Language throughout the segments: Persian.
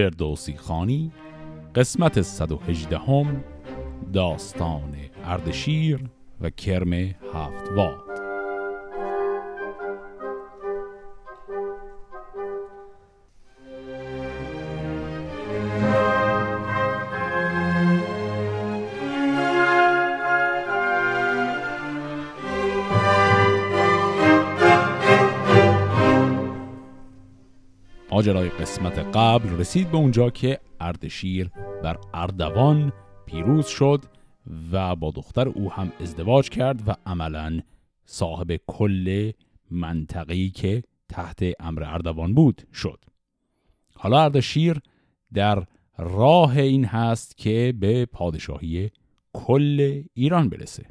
فردوسی خانی قسمت 118 هم داستان اردشیر و کرم هفت ماجرای قسمت قبل رسید به اونجا که اردشیر بر اردوان پیروز شد و با دختر او هم ازدواج کرد و عملا صاحب کل منطقه‌ای که تحت امر اردوان بود شد. حالا اردشیر در راه این هست که به پادشاهی کل ایران برسه.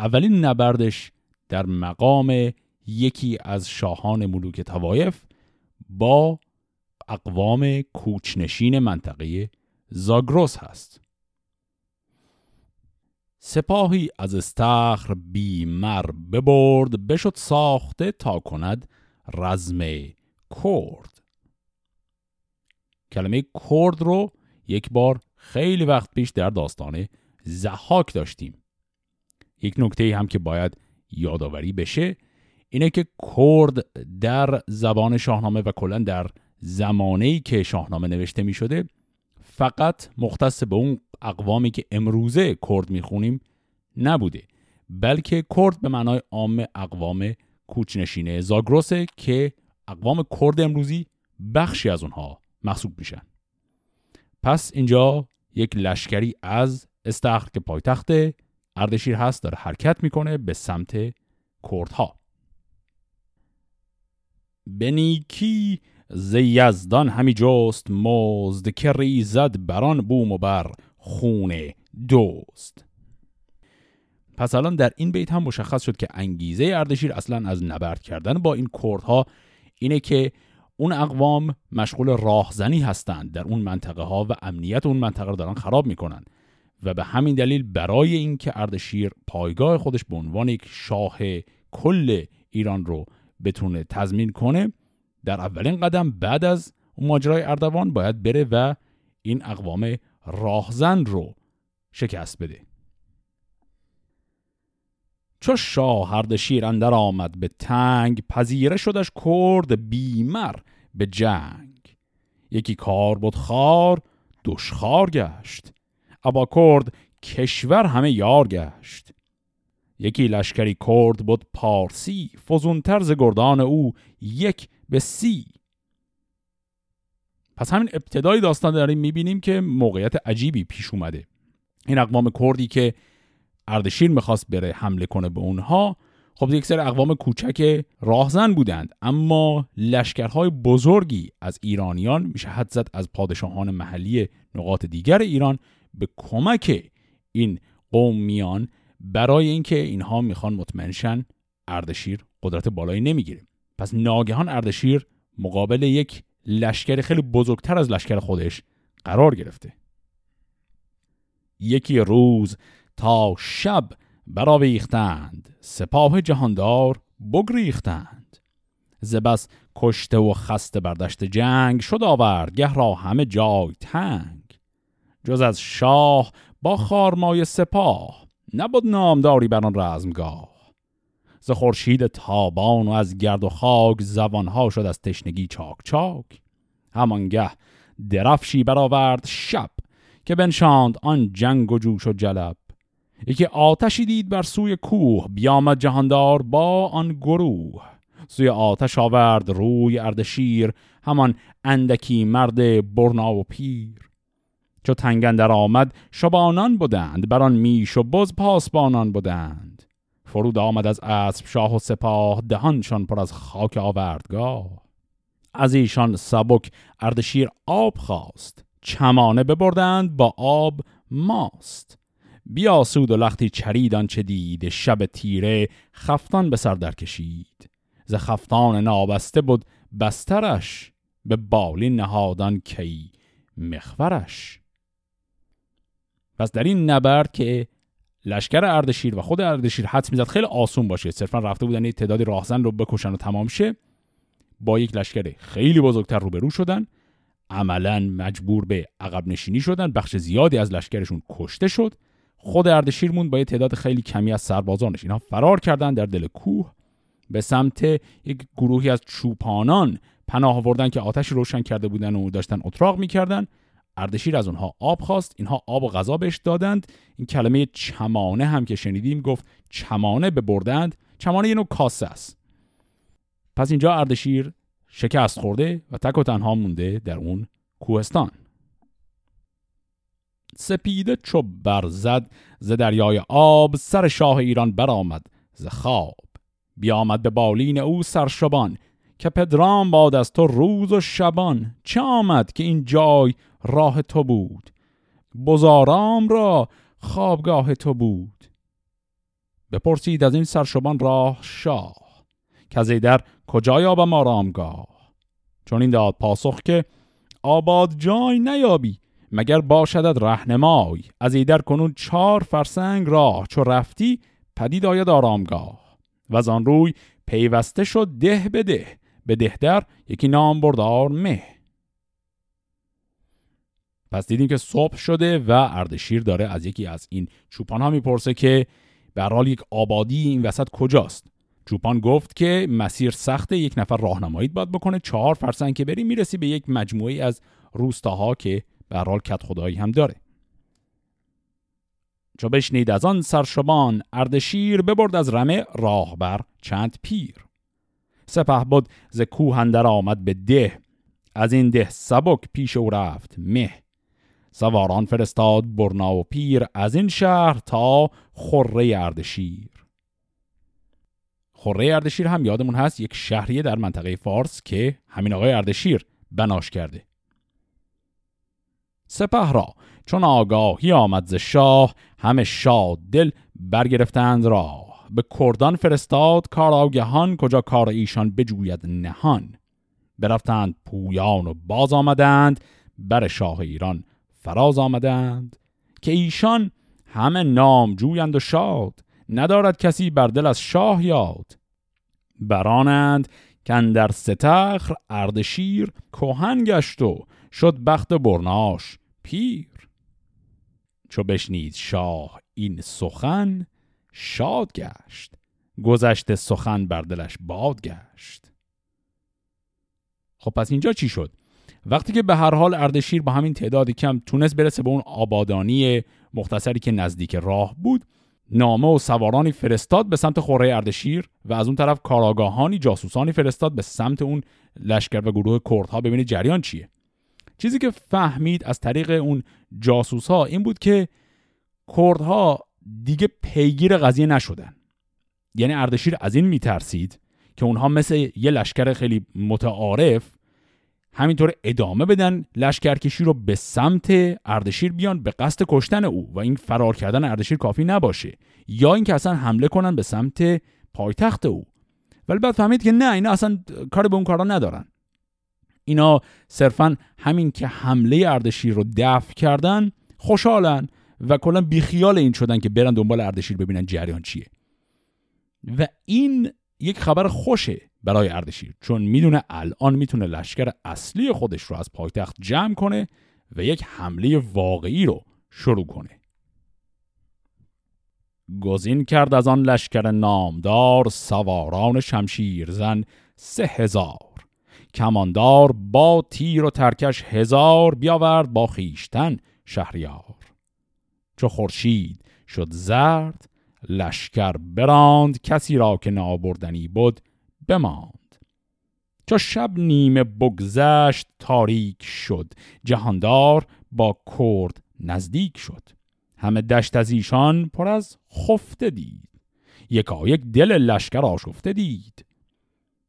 اولین نبردش در مقام یکی از شاهان ملوک توایف با اقوام کوچنشین منطقه زاگروس هست. سپاهی از استخر بیمر ببرد بشد ساخته تا کند رزم کرد. کلمه کرد رو یک بار خیلی وقت پیش در داستان زحاک داشتیم. یک نکته هم که باید یادآوری بشه اینه که کرد در زبان شاهنامه و کلا در زمانه‌ای که شاهنامه نوشته می شده فقط مختص به اون اقوامی که امروزه کرد می‌خونیم نبوده بلکه کرد به معنای عام اقوام کوچنشینه زاگروسه که اقوام کرد امروزی بخشی از اونها محسوب میشن. پس اینجا یک لشکری از استخر که پایتخت اردشیر هست داره حرکت می‌کنه به سمت کردها. به نیکی ز یزدان همی جست مزد که ریزد بران بوم و بر خونه دوست پس الان در این بیت هم مشخص شد که انگیزه اردشیر اصلا از نبرد کردن با این کردها اینه که اون اقوام مشغول راهزنی هستند در اون منطقه ها و امنیت اون منطقه رو دارن خراب می‌کنن و به همین دلیل برای اینکه اردشیر پایگاه خودش به عنوان یک شاه کل ایران رو بتونه تضمین کنه در اولین قدم بعد از ماجرای اردوان باید بره و این اقوام راهزن رو شکست بده. چو شاه اردشیر اندر آمد به تنگ پذیره شدش کرد بیمر به جنگ. یکی کار بود خار دشخار گشت. ابا کرد کشور همه یار گشت. یکی لشکری کرد بود پارسی فزونتر ز گردان او یک به سی. پس همین ابتدای داستان داریم می‌بینیم که موقعیت عجیبی پیش اومده. این اقوام کردی که اردشیر می‌خواست بره حمله کنه به اونها خب یک سر اقوام کوچک راهزن بودند اما لشکرهای بزرگی از ایرانیان میشه حد زد از پادشاهان محلی نقاط دیگر ایران به کمک این قومیان برای اینکه اینها می‌خوان مطمئنشن اردشیر قدرت بالایی نمی‌گیره. پس ناگهان اردشیر مقابل یک لشکر خیلی بزرگتر از لشکر خودش قرار گرفته. یکی روز تا شب براویختند سپاه جهاندار بگریختند. زبس کشته و خسته بردشت جنگ شد آورد گه را همه جای تنگ. جز از شاه با خارمای سپاه نبود نامداری بر آن رزمگاه. ز خورشید تابان و از گرد و خاک زبانها شد از تشنگی چاک چاک. همانگه درفشی برآورد شب که بنشاند آن جنگ و جوش و جلب. یکی آتشی دید بر سوی کوه بیامد جهاندار با آن گروه. سوی آتش آورد روی اردشیر همان اندکی مرد برنا و پیر. چو تنگندر آمد شبانان بودند بر آن میش و بز پاسبانان بودند. فرود آمد از اسب شاه و سپاه دهانشان پر از خاک آوردگاه. از ایشان سبک اردشیر آب خواست چمانه ببردند با آب ماست. بیاسود و لختی چرید چه دید شب تیره خفتان به سر در کشید ز خفتان نابسته بود بسترش به بالین نهادان کی مخورش. پس در این نبرد که لشکر اردشیر و خود اردشیر حد می‌زد خیلی آسون باشه صرفا رفته بودن یه تعدادی راهزن رو بکشن و تمام شه با یک لشکر خیلی بزرگتر روبرو شدن عملا مجبور به عقب نشینی شدن بخش زیادی از لشکرشون کشته شد خود اردشیر موند با یه تعداد خیلی کمی از سربازانش. اینها فرار کردن در دل کوه به سمت یک گروهی از چوپانان پناه آوردن که آتش روشن کرده بودن و داشتن اتراق می‌کردن. اردشیر از اونها آب خواست. اینها آب و غذا بهش دادند. این کلمه چمانه هم که شنیدیم گفت چمانه به بردند. چمانه یه نوع کاسه است. پس اینجا اردشیر شکست خورده و تک و تنها مونده در اون کوهستان. سپیده چو برزد ز دریای آب سر شاه ایران برآمد ز خواب. بیامد به بالین او سرشبان که پدرام باد از تو روز و شبان. چه آمد که این جای راه تو بود. بزارام را خوابگاه تو بود. بپرسید از این سرشبان راه شاه که از در کجا یابم آرامگاه چون این داد پاسخ که آباد جای نیابی مگر باشدد رهنمای؟ از ایدر کنون چهار فرسنگ راه چو رفتی پدید آید آرامگاه. و از آن روی پیوسته شد ده به ده به دهتر یکی نام بردار مه. پس دیدیم که صبح شده و اردشیر داره از یکی از این چوپان ها می‌پرسه که به حال یک آبادی این وسط کجاست؟ چوپان گفت که مسیر سخت یک نفر راهنمایی باید بکنه چهار فرسنگ که بری می‌رسی به یک مجموعه از روستاها که به حال کت خدایی هم داره. چو بشنید از آن سرشبان اردشیر ببرد از رمه راهبر چند پیر. سپه بود ز کوهندر آمد به ده از این ده سبک پیش او رفت مه. سواران فرستاد برنا و پیر از این شهر تا خره اردشیر. خره اردشیر هم یادمون هست یک شهریه در منطقه فارس که همین آقای اردشیر بناش کرده. سپه را چون آگاهی آمد ز شاه همه شاد دل برگرفتند راه. به کردان فرستاد کار آگهان کجا کار ایشان بجوید نهان. برفتند پویان و باز آمدند بر شاه ایران. فراز آمدند که ایشان همه نام جویند و شاد ندارد کسی بر دل از شاه یاد. برانند که در ستخر اردشیر کهن گشت و شد بخت برناش پیر. چو بشنید شاه این سخن شاد گشت گذشته سخن بر دلش باد گشت. خب پس اینجا چی شد؟ وقتی که به هر حال اردشیر با همین تعدادی کم تونست برسه به اون آبادانی مختصری که نزدیک راه بود نامه و سوارانی فرستاد به سمت خوره اردشیر و از اون طرف کاراگاهانی جاسوسانی فرستاد به سمت اون لشکر و گروه کردها. ببینید جریان چیه. چیزی که فهمید از طریق اون جاسوس ها این بود که کردها دیگه پیگیر قضیه نشدن. یعنی اردشیر از این میترسید که اونها مثل یه لشکر خیلی متعارف همینطور ادامه بدن لشکرکشی رو به سمت اردشیر بیان به قصد کشتن او و این فرار کردن اردشیر کافی نباشه. یا اینکه اصلا حمله کنن به سمت پایتخت او. ولی بعد فهمید که نه اینا اصلا کار به اون کارا ندارن. اینا صرفا همین که حمله اردشیر رو دفع کردن خوشحالن و کلا بیخیال این شدن که برن دنبال اردشیر ببینن جریان چیه. و این یک خبر خوشه. برای اردشیر. چون می‌دونه الان می‌تونه لشکر اصلی خودش رو از پایتخت جمع کنه و یک حمله واقعی رو شروع کنه. گزین کرد از آن لشکر نامدار سواران شمشیرزن سه هزار. کماندار با تیر و ترکش هزار بیاورد با خیشتن شهریار. چو خورشید شد زرد لشکر براند کسی را که نابردنی بود بماند. چو شب نیمه بگذشت تاریک شد. جهاندار با کرد نزدیک شد. همه دشت از ایشان پر از خفته دید. یکا یک دل لشکر آشفته دید.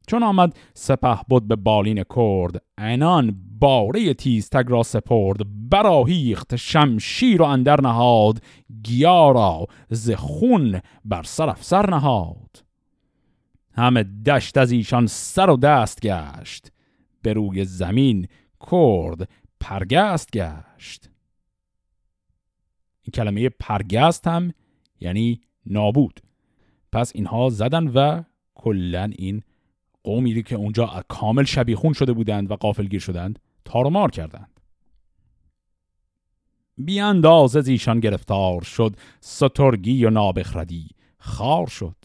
چون آمد سپه بود به بالین کرد انان باره تیزتگ را سپرد. براهیخت شمشیر و اندر نهاد. گیا را ز خون بر سر افسر نهاد. همه دشت از ایشان سر و دست گشت. به روی زمین کرد پرگست گشت. این کلمه پرگست هم یعنی نابود. پس اینها زدن و کلا این قومی که اونجا کامل شبیخون شده بودند و قافلگیر شدند تارمار کردند. بی اندازه ایشان گرفتار شد سترگی و نابخردی خار شد.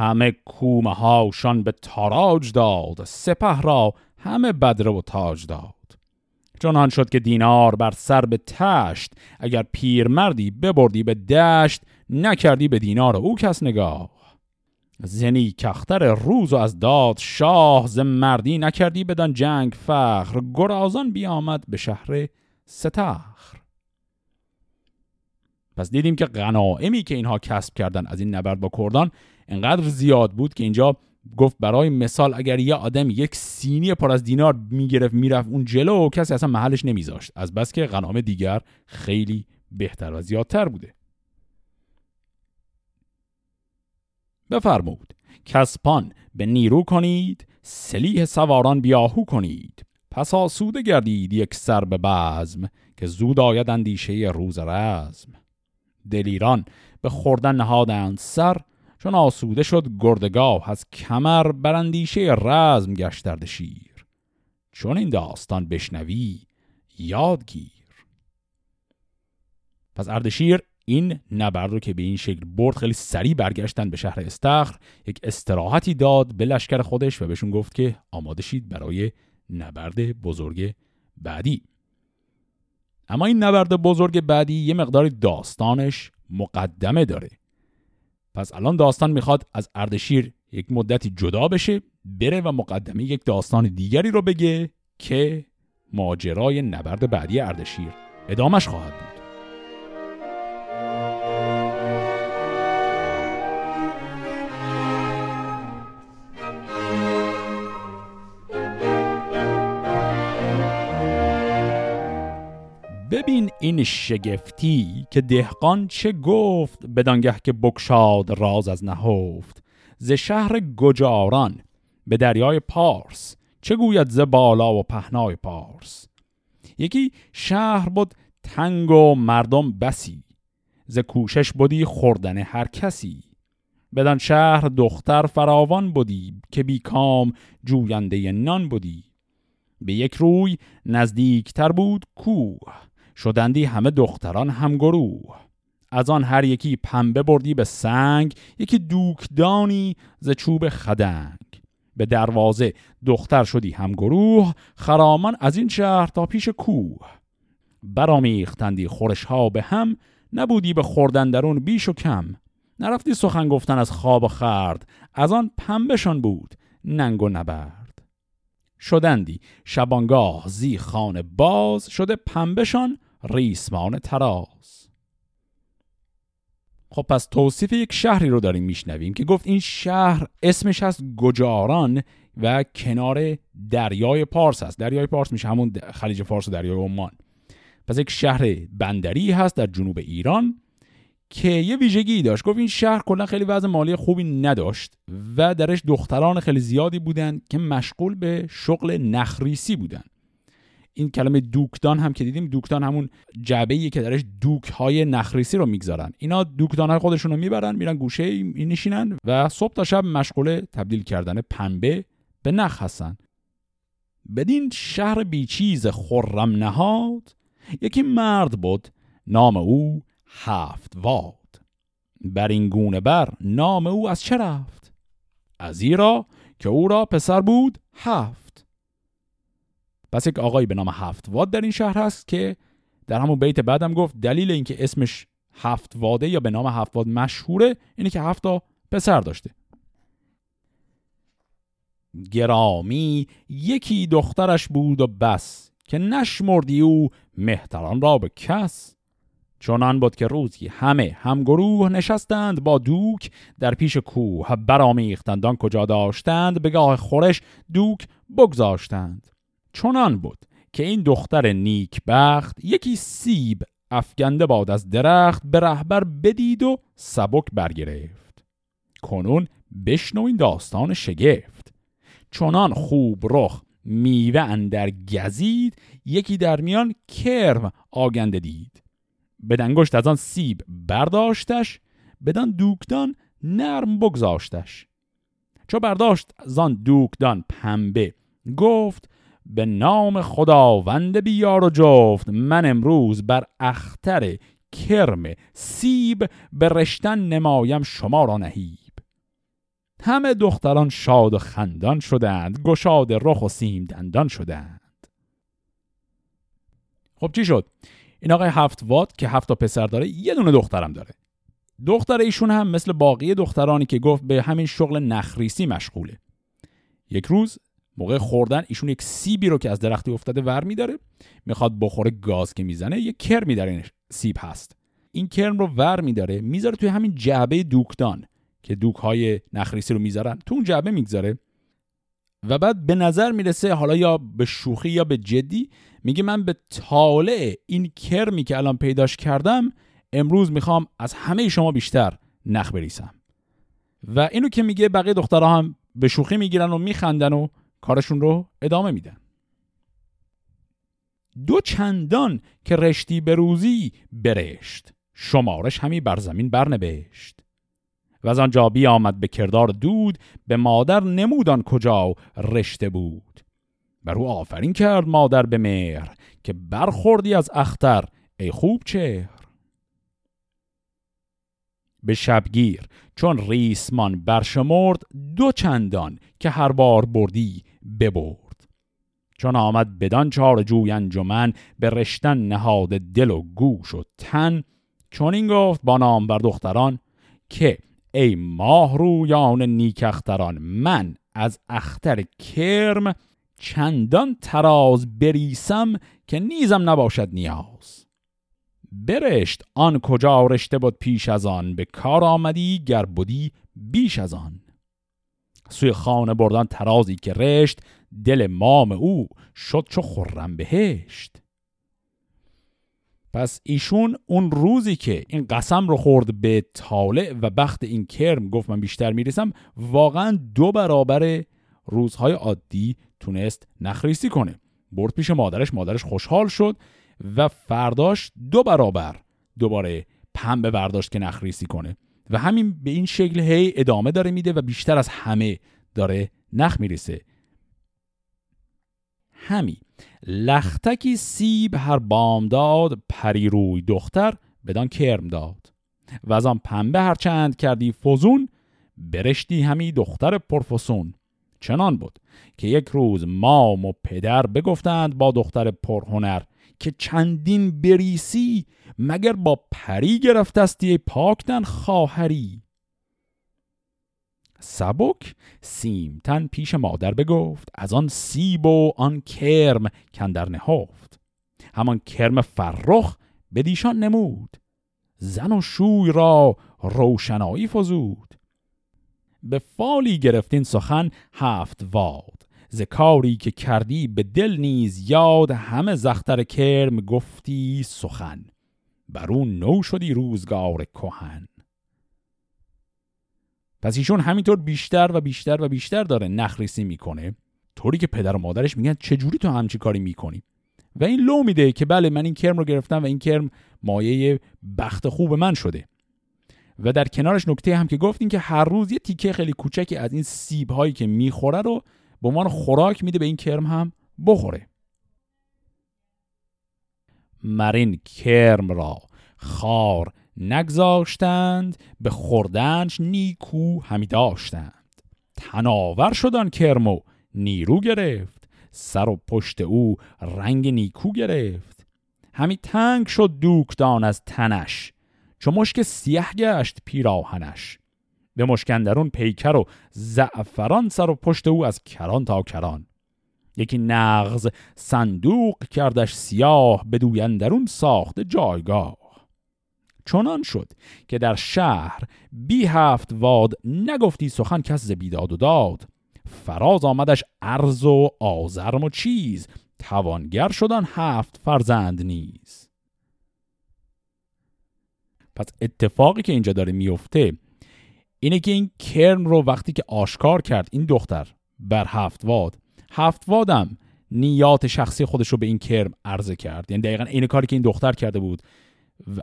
همه کومه هاشان به تاراج داد سپه را همه بدره و تاج داد. چنان شد که دینار بر سر به تشت اگر پیرمردی ببردی به دشت نکردی به دینار او کس نگاه. زنی کختر روز و از داد شاه ز مردی نکردی بدان جنگ فخر گرازان بیامد به شهر ستخر. پس دیدیم که غنائمی که اینها کسب کردن از این نبرد با کردان انقدر زیاد بود که اینجا گفت برای مثال اگر یه آدم یک سینی پر از دینار می‌گرفت می‌رفت اون جلو کسی اصلا محلش نمیذاشت. از بس که غنام دیگر خیلی بهتر و زیادتر بوده. بفرمود. کسپان به نیرو کنید سلیح سواران بیاهو کنید. پس آسوده گردید یک سر به بزم که زود آید اندیشه روز رزم. دلیران به خوردن نهادند سر چون آسوده شد گردگاه از کمر براندیشه رزم گشت درد شیر. چون این داستان بشنوی یادگیر پس اردشیر این نبرد رو که به این شکل برد خیلی سریع برگشتن به شهر استخر یک استراحتی داد به لشکر خودش و بهشون گفت که آماده شید برای نبرد بزرگ بعدی. اما این نبرد بزرگ بعدی یه مقدار داستانش مقدمه داره. پس الان داستان می‌خواد از اردشیر یک مدتی جدا بشه بره و مقدمه یک داستان دیگری رو بگه که ماجرای نبرد بعدی اردشیر ادامش خواهد بود. ببین این شگفتی که دهقان چه گفت بدانگه که بکشاد راز از نهفت. ز شهر گجاران به دریای پارس چه گوید ز بالا و پهنای پارس؟ یکی شهر بود تنگ و مردم بسی ز کوشش بودی خوردن هر کسی. بدان شهر دختر فراوان بودی که بیکام جوینده نان بودی به یک روی نزدیکتر بود کوه شدندی همه دختران همگروه. از آن هر یکی پنبه بردی به سنگ یکی دوکدانی ز چوب خدنگ. به دروازه دختر شدی همگروه خرامان از این شهر تا پیش کوه. برامیختندی خورش ها به هم نبودی به خوردن درون بیش و کم. نرفتی سخن گفتن از خواب و خرد از آن پنبهشان بود ننگ و نبرد. شدندی شبانگاه زی خانه باز شده پنبهشان ریسمان تراز. خب پس توصیف یک شهری رو داریم میشنویم که گفت این شهر اسمش هست گجاران و کنار دریای پارس هست دریای پارس میشه همون خلیج فارس و دریای عمان. پس یک شهر بندری هست در جنوب ایران که یه ویژگی داشت. گفت این شهر کلا خیلی وضع مالی خوبی نداشت و درش دختران خیلی زیادی بودن که مشغول به شغل نخریسی بودن. این کلمه دوکدان هم که دیدیم دوکدان همون جعبه که درش دوک های نخریسی رو می‌گذارن. اینا دوکدان های خودشون رو می‌برن میرن گوشه نشینن و صبح تا شب مشغول تبدیل کردن پنبه به نخ هستن. بدین شهر بیچیز خرم نهاد یکی مرد بود نام او هفت واد. بر این گونه بر نام او از چه رفت؟ از ایرا که او را پسر بود هفت. پس یک آقایی به نام هفت واد در این شهر هست که در همون بیت بعدم گفت دلیل اینکه اسمش هفت واده یا به نام هفت واد مشهوره اینه که هفت تا پسر داشته. گرامی یکی دخترش بود و بس که نشمردی او مهتران را به کس. چنان بود که روزی همه همگروه نشستند با دوک در پیش کوه برامیختند آن کجا داشتند به گاه خورش دوک بگذاشتند. چنان بود که این دختر نیک بخت یکی سیب افگنده باد از درخت به رهبر بدید و سبک برگرفت. کنون بشنو این داستان شگفت. چنان خوب رخ میوه اندر گزید یکی در میان کرم آگنده دید. به دنگشت از آن سیب برداشتش بدان دوکدان نرم بگذاشتش. چو برداشت زان دوکدان پنبه گفت به نام خداوند بیار و جفت من امروز بر اختر کرم سیب به رشتن نمایم شما را نهیب. همه دختران شاد و خندان شدند گشاد رخ و سیم دندان شدند. خب چی شد؟ این آقای هفت وات که هفت تا پسر داره یه دونه دخترم داره. دختر ایشون هم مثل باقی دخترانی که گفت به همین شغل نخریسی مشغوله. یک روز موقع خوردن ایشون یک سیبی رو که از درختی افتاده ور میداره می‌خواد بخوره گاز که می‌زنه یک کرمی در این سیب هست. این کرم رو ور میداره می‌ذاره توی همین جعبه دوکدان که دوک های نخریسی رو می‌ذارن. تو اون جعبه می‌گذاره و بعد به نظر می‌رسه حالا یا به شوخی یا به جدی میگه من به طالع این کرمی که الان پیداش کردم امروز می‌خوام از همه شما بیشتر نخ بریسم و اینو که میگه بقیه دخترها هم به شوخی می‌گیرن و میخندن و کارشون رو ادامه میدن. دو چندان که رشتی به روزی برشت. شمارش همی بر زمین برنبشت و از آنجا بی آمد به کردار دود به مادر نمودان کجا رشته بود. بر او آفرین کرد مادر به مهر که برخوردی از اختر ای خوب چهر. به شبگیر چون ریسمان برشمرد دو چندان که هر بار بردی ببرد. چون آمد بدان چار جوی انجمن به رشتن نهاد دل و گوش و تن چون این گفت با نام بر دختران که ای ماه رویان نیکختران من از اختر کرم چندان تراز بریسم که نیزم نباشد نیاز. برشت آن کجا رشته بود پیش از آن به کار آمدی گر بودی بیش از آن. سوی خانه بردن ترازی که رشت دل مام او شد چو خرم بهشت. پس ایشون اون روزی که این قسم رو خورد به طالع و بخت این کرم گفت من بیشتر می‌رسم واقعا دو برابر روزهای عادی تونست نخریسی کنه. برد پیش مادرش مادرش خوشحال شد. و فرداش دو برابر دوباره پنبه برداشت که نخریسی کنه. و همین به این شکل هی ادامه داره میده و بیشتر از همه داره نخ می‌رسه. همی. لختکی سیب هر بام داد پری روی دختر بدان کرم داد. و از آن پنبه هر چند کردی فزون برشتی همی دختر پرفسون. چنان بود که یک روز مام و پدر بگفتند با دختر پرهنر که چندین بریسی مگر با پری گرفتستی پاکتن خواهری؟ سبک سیمتن پیش مادر بگفت از آن سیب و آن کرم کندر نهفت. همان کرم فرخ به دیشان نمود زن و شوی را روشنایی فزود. به فالی گرفتین سخن هفت واد. ز که کردی به دل نیز یاد همه زختر کرم گفتی سخن. بر اون نو شدی روزگار کهن. پس ایشون همینطور بیشتر و بیشتر و بیشتر داره نخریسی می‌کنه. طوری که پدر و مادرش میگن چجوری تو همچی کاری می‌کنی؟ و این لو میده که بله من این کرم رو گرفتم و این کرم مایه بخت خوب من شده. و در کنارش نکته هم که گفتین که هر روز یه تیکه خیلی کوچکی از این سیب هایی که می‌خوره رو به عنوان خوراک میده به این کرم هم بخوره. مرین کرم را خار نگذاشتند به خوردنش نیکو همی داشتند. تناور شدن کرمو نیرو گرفت سر و پشت او رنگ نیکو گرفت. همی تنگ شد دوکدان از تنش چو مشک سیه گشت پیراهنش. به مشکندرون پیکر و زعفران سر و پشت او از کران تا کران. یکی نغز صندوق کردش سیاه به دویندرون ساخت جایگاه. چنان شد که در شهر بی هفت واد نگفتی سخن کس بیداد و داد. فراز آمدش ارز و آزرم و چیز. توانگر شدن هفت فرزند نیز. پس اتفاقی که اینجا داره میفته اینه که این کرن رو وقتی که آشکار کرد این دختر بر هفت واد هفت وادم نیات شخصی خودش رو به این کرم عرضه کرد. یعنی دقیقا این کاری که این دختر کرده بود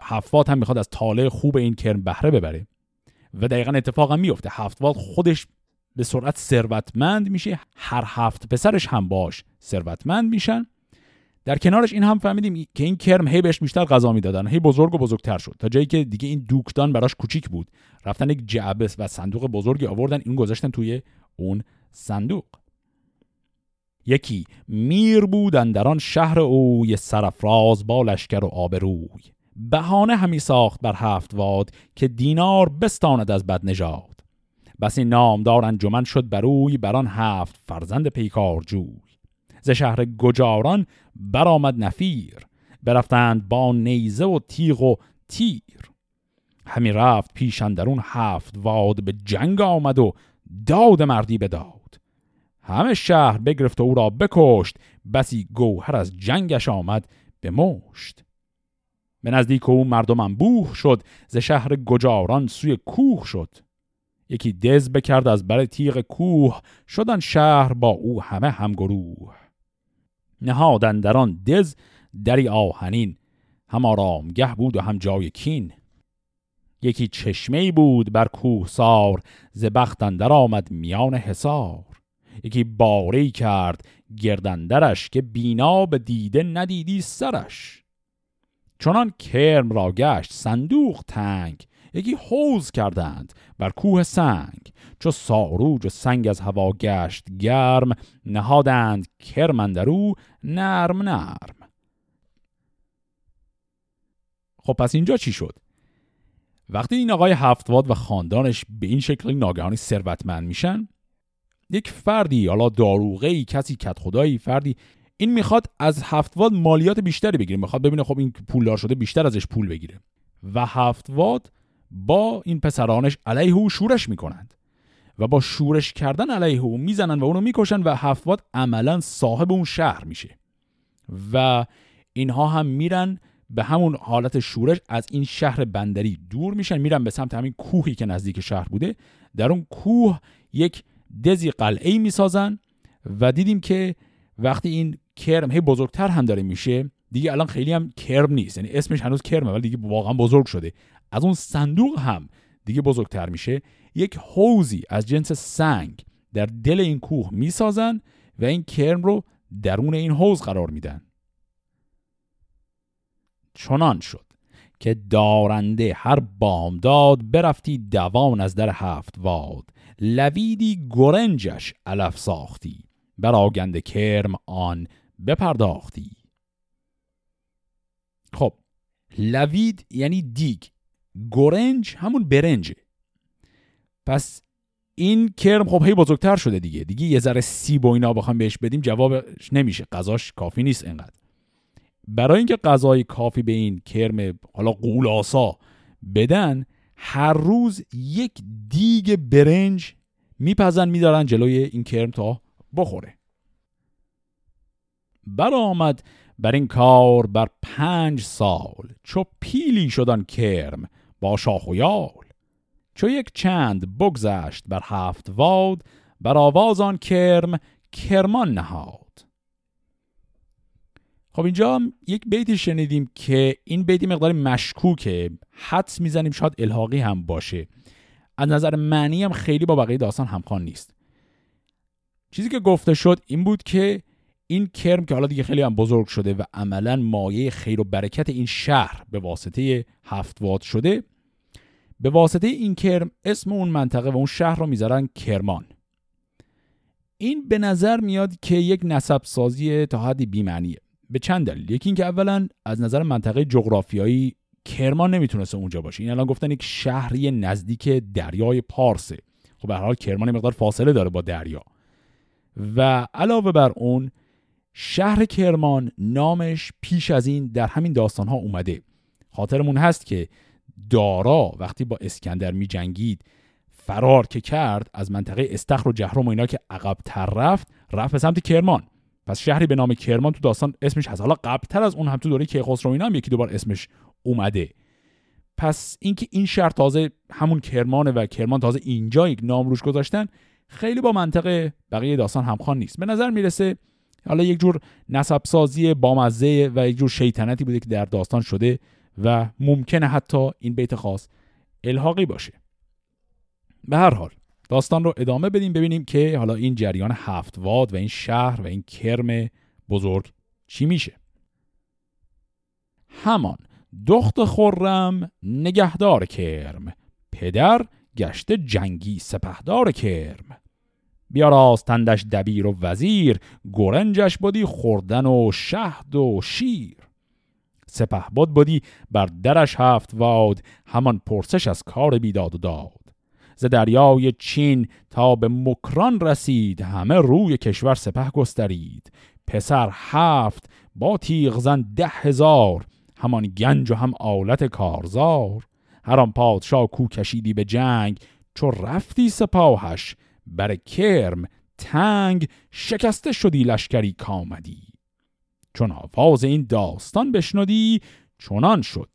هفتوات هم می‌خواد از طالع خوب این کرم بهره ببره و دقیقا اتفاق هم میفته هفتوات خودش به سرعت ثروتمند میشه هر هفت پسرش هم باش ثروتمند میشن. در کنارش این هم فهمیدیم که این کرم هی بهش بیشتر غذا می‌دادن. هی بزرگ و بزرگتر شد. تا جایی که دیگه این دوکدان براش کوچیک بود. رفتن یک جعبه و صندوق بزرگی آوردن. این گذاشتن توی اون صندوق. یکی میر بودن در آن شهر اوی سرفراز با لشکر و آبروی بهانه همی ساخت بر هفت واد که دینار بستاند از بد نژاد بس این نامدار انجمن شد بروی بر آن هفت فرزند پیکار جوی ز شهر گجاران برآمد نفیر. برفتند با نیزه و تیغ و تیر. همی رفت پیش اندرون هفت واد به جنگ آمد و داد مردی بداد همه شهر بگرفت و او را بکشت. بسی گوهر از جنگش آمد به مشت. به نزدیک او مردم انبوه شد. ز شهر گجاران سوی کوه شد. یکی دز بکرد از بر تیغ کوه. شدن شهر با او همه همگروه. نهادن در آن دز دری آهنین هم آرامگه بود و هم جای کین. یکی چشمه بود بر کوه سار ز بختندر آمد میان حصار. یکی باری کرد گردندرش که بینا به دیده ندیدی سرش. چنان کرم را گشت صندوق تنگ یکی حوز کردند بر کوه سنگ. چو ساروج و سنگ از هوا گشت گرم نهادند کرمندرو نرم نرم. خب پس اینجا چی شد؟ وقتی این آقای هفتواد و خاندانش به این شکل ناگهانی ثروتمند میشن یک فردی حالا داروغه ای کسی کت خدایی فردی این می‌خواد از هفتواد مالیات بیشتری بگیره می‌خواد ببینه خب این پولدار شده بیشتر ازش پول بگیره. و هفتواد با این پسرانش علیه او شورش می‌کنند. و با شورش کردن علیه او می‌زنن و اونو می‌کشن و هفتواد عملا صاحب اون شهر میشه. و اینها هم میرن به همون حالت شورش از این شهر بندری دور میشن میرن به سمت همین کوهی که نزدیک شهر بوده. در اون کوه یک دزی قلعه می‌سازن و دیدیم که وقتی این کرم هی بزرگتر هم داره میشه دیگه الان خیلی هم کرم نیست. یعنی اسمش هنوز کرمه ولی دیگه واقعا بزرگ شده. از اون صندوق هم دیگه بزرگتر میشه یک حوزی از جنس سنگ در دل این کوه می‌سازن و این کرم رو درون این حوز قرار میدن. چنان شد که دارنده هر بامداد برفتی دوان از در هفت واد. لویدی گرنجش علف ساختی بر آگند کرم آن بپرداختی. خب لوید یعنی دیگ. گرنج همون برنجه. پس این کرم خب هی بزرگتر شده دیگه. دیگه یه ذره سیب و اینا بخوام بهش بدیم جوابش نمیشه. غذاش کافی نیست انقدر. برای اینکه غذای کافی به این کرم حالا قولاسا بدن هر روز یک دیگ برنج میپزن میدارن جلوی این کرم تا بخوره. برآمد بر این کار بر پنج سال. چو پیلی شدن کرم با شاخ و یال. چو یک چند بگذشت بر هفت واد بر آواز آن کرم کرمان نهاد. خب اینجا یک بیتی شنیدیم که این بیتی مقداری مشکوکه. حدس می‌زنیم شاید الحاقی هم باشه. از نظر معنی هم خیلی با بقیه داستان همخوان نیست. چیزی که گفته شد این بود که این کرم که حالا دیگه خیلی هم بزرگ شده و عملا مایه خیر و برکت این شهر به واسطه هفتواد شده به واسطه این کرم اسم اون منطقه و اون شهر رو می‌ذارن کرمان. این به نظر میاد که یک نسب سازی تا حدی بیمعنیه. به چند دلیل. یکی اینکه اولا از نظر منطقه جغرافیایی کرمان نمی‌تونسته اونجا باشه. این الان گفتن یک شهری نزدیک دریای پارسه خب به هر حال کرمان مقدار فاصله داره با دریا. و علاوه بر اون شهر کرمان نامش پیش از این در همین داستان ها اومده. خاطرمون هست که دارا وقتی با اسکندر می جنگید فرار که کرد از منطقه استخر و جهرم و اینا که عقبتر رفت رفت به سمت کرمان. پس شهری به نام کرمان تو داستان اسمش هست. حالا قبلتر از اون هم تو دوره کیخسرو اینا هم یکی دوبار اسمش اومده. پس اینکه این شهر تازه همون کرمانه و کرمان تازه اینجا یک نام روش گذاشتن خیلی با منطق بقیه داستان همخوان نیست. به نظر می‌رسه حالا یک جور نسب سازی بامزه و یک جور شیطنتی بوده که در داستان شده و ممکنه حتی این بیت خاص الحاقی باشه. به هر حال داستان رو ادامه بدیم ببینیم که حالا این جریان هفت واد و این شهر و این کرم بزرگ چی میشه. همان دخت خرم نگهدار کرم پدر گشته جنگی سپهدار کرم. بیاراستندش دبیر و وزیر گرنجش بودی خوردن و شهد و شیر. سپه بود بودی بر درش هفت واد همان پرسش از کار بیداد و داد. ز دریای چین تا به مکران رسید همه روی کشور سپه گسترید. پسر هفت با تیغزن ده هزار همان گنج و هم آلت کارزار. هر پادشاه کو کشیدی به جنگ چو رفتی سپاهش بر کرم تنگ شکسته شدی لشکری کامدی چون آواز این داستان بشنودی چنان شد.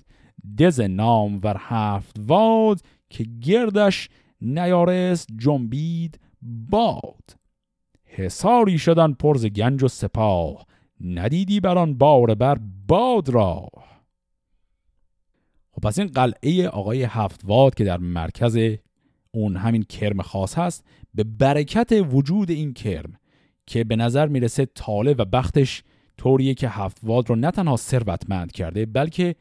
دز نام ور هفت واد که گردش نیارست جنبید باد. حساری شدن پرز گنج و سپاه ندیدی بر آن بار بر باد را خب پس این قلعه آقای هفتواد که در مرکز اون همین کرم خاص هست به برکت وجود این کرم که به نظر می‌رسه تاله و بختش طوریه که هفتواد رو نه تنها ثروتمند کرده بلکه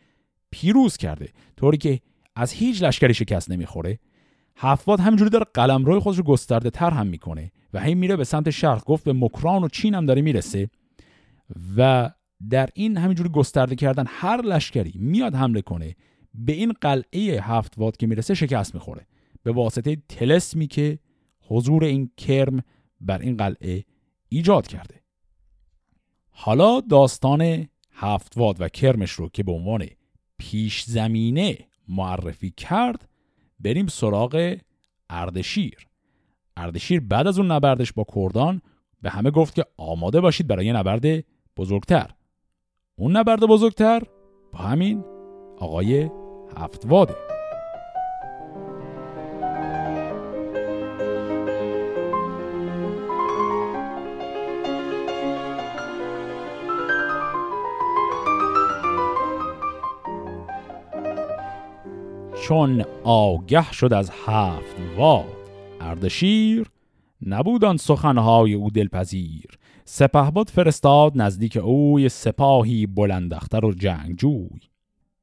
پیروز کرده. طوری که از هیچ لشکری شکست نمی‌خوره. هفتواد همینجوری داره قلمرو خودش رو گسترده تر هم می‌کنه و هی میره به سمت شرق گفت به مکران و چین هم داره می‌رسه و در این همینجوری گسترده کردن هر لشکری میاد حمله کنه به این قلعه هفت واد که می‌رسه شکست می‌خوره. به واسطه تلسمی که حضور این کرم بر این قلعه ایجاد کرده. حالا داستان هفت واد و کرمش رو که به عنوان پیش زمینه معرفی کرد بریم سراغ اردشیر. اردشیر بعد از اون نبردش با کردان به همه گفت که آماده باشید برای نبرد بزرگتر. اون نبرد بزرگتر با همین آقای هفت چون آگه شد از هفت واد. اردشیر نبودان سخنهای او دلپذیر. سپه بود فرستاد نزدیک اوی سپاهی بلندختر و جنگجوی.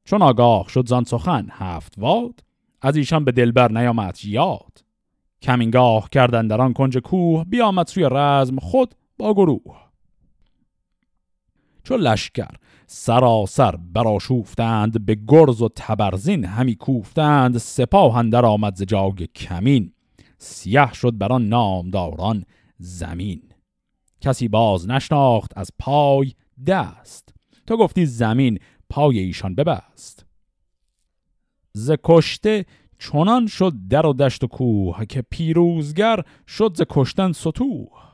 چون آگاه شد زان سخن هفت واد از ایشان به دلبر نیامد یاد. کمینگاه کردن در آن کنج کوه بیامد سوی رزم خود با گروه. چون لشکر سراسر براشوفتند به گرز و تبرزین همی کوفتند سپاه اندر آمد ز جاگ کمین. سیه شد بر آن نامداران زمین. کسی باز نشناخت از پای دست. تو گفتی زمین پای ایشان ببست. ز کشته چنان شد در و دشت و کوه که پیروزگر شد ز کشتن سطوح.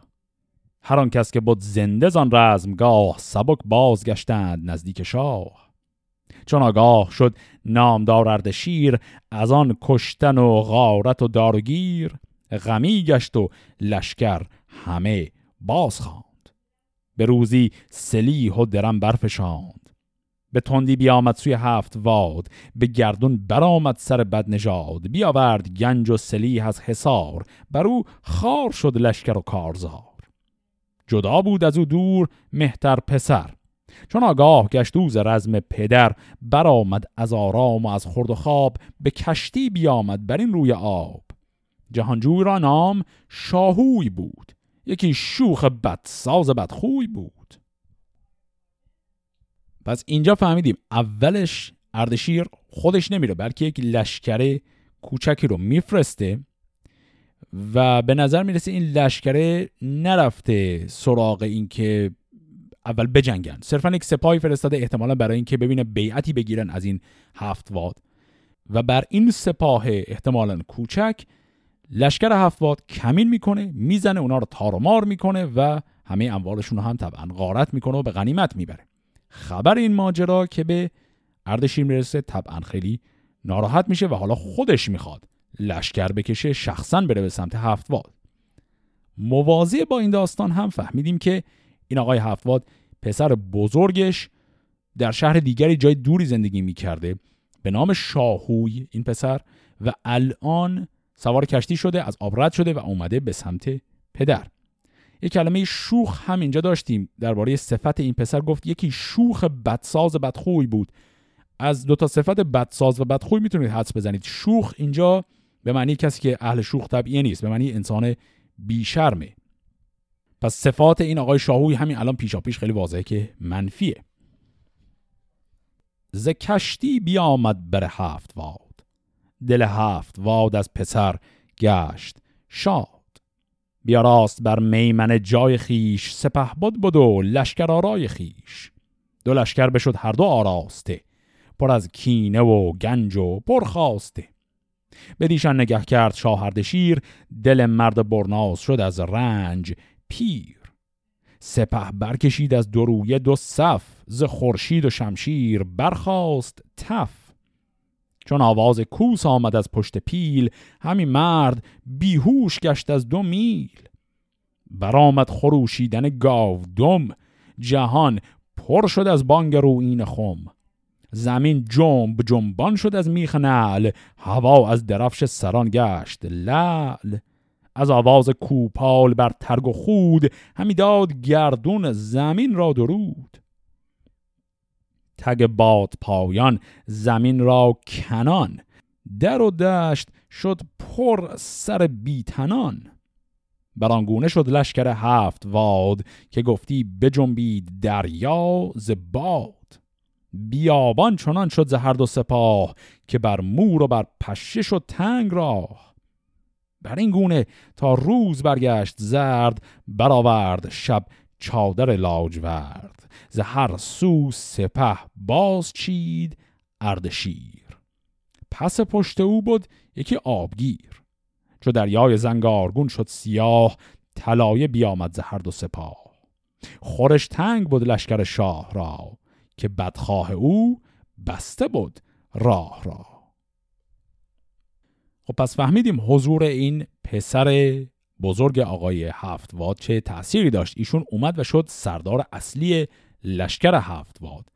هر آن کس که بود زنده زان رزمگاه سبک بازگشتند نزدیک شاه. چون آگاه شد نامدار اردشیر از آن کشتن و غارت و دارگیر غمی گشت و لشکر همه باز خواند به روزی سلیح و درم برفشاند. به تندی بیامد سوی هفت واد به گردون برآمد سر بد نژاد. بیاورد گنج و سلیح از حصار بر او خار شد لشکر و کارزار. جدا بود از او دور مهتر پسر. چون آگاه گشت اوز رزم پدر برآمد از آرام و از خورد و خواب به کشتی بیامد بر این روی آب. جهانجوی را نام شاهوی بود. یکی شوخ بدساز بدخوی بود. پس اینجا فهمیدیم اولش اردشیر خودش نمیره بلکه یک لشکر کوچکی رو میفرسته. و به نظر می‌رسه این لشکره نرفته سراغ این که اول بجنگن. صرفا یک سپاهی فرستاده احتمالا برای اینکه ببینه بیعتی بگیرن از این هفت واد. و بر این سپاه احتمالا کوچک لشکر هفت واد کمین می‌کنه می‌زنه اونا رو تار و مار می‌کنه و همه اموالشون رو هم طبعا غارت می‌کنه و به غنیمت می‌بره. خبر این ماجرا که به اردشیر می‌رسه طبعا خیلی ناراحت میشه و حالا خودش می‌خواد لشکر بکشه شخصا بره به سمت هفتواد موازی با این داستان هم فهمیدیم که این آقای هفتواد پسر بزرگش در شهر دیگری جای دوری زندگی می‌کرده به نام شاهوی این پسر و الان سوار کشتی شده از آب رد شده و اومده به سمت پدر. یک کلمه شوخ هم اینجا داشتیم. درباره صفت این پسر گفت یکی شوخ بدساز بدخوی بود. از دو تا صفت بدساز و بدخوی می‌تونید حدس بزنید. شوخ اینجا به معنی کسی که اهل شوخ طبیعی نیست به معنی انسان بیشرمه. پس صفات این آقای شاهوی همین الان پیشا پیش خیلی واضحه که منفیه. ز کشتی بیامد بر هفت واد دل هفت واد از پسر گشت شاد. بیاراست بر میمن جای خیش سپه بود بود و لشکر آرای خیش دو لشکر بشد هر دو آراسته پر از کینه و گنج و پرخواسته بدیشان نگه کرد شاهردشیر دل مرد برناز شد از رنج پیر. سپه برکشید از درویه دو صف ز خورشید و شمشیر برخاست تف. چون آواز کوس آمد از پشت پیل همین مرد بیهوش گشت از دو میل. برآمد خروشیدن گاو دم جهان پر شد از بانگ روین خم. زمین جنب جنبان شد از میخ نعل هوا از درفش سران گشت لعل. از آواز کوپال بر ترگ و خود همی داد گردون زمین را درود. تگ باد پایان زمین را کنان. در و دشت شد پر سر بیتنان. برانگونه شد لشکر هفت واد که گفتی بجنبید دریا ز باد. بیابان چنان شد ز هر دو سپاه که بر مور و بر پشه شد تنگ راه. بر این گونه تا روز برگشت زرد برآورد شب چادر لاجورد. ز هر سو سپه باز چید اردشیر. پس پشت او بود یکی آبگیر. چو دریای زنگارگون شد سیاه طلایه بیامد ز هر دو سپاه. خورش تنگ بود لشکر شاه را. که بدخواه او بسته بود راه را. خب پس فهمیدیم حضور این پسر بزرگ آقای هفتواد چه تأثیری داشت. ایشون اومد و شد سردار اصلی لشکر هفتواد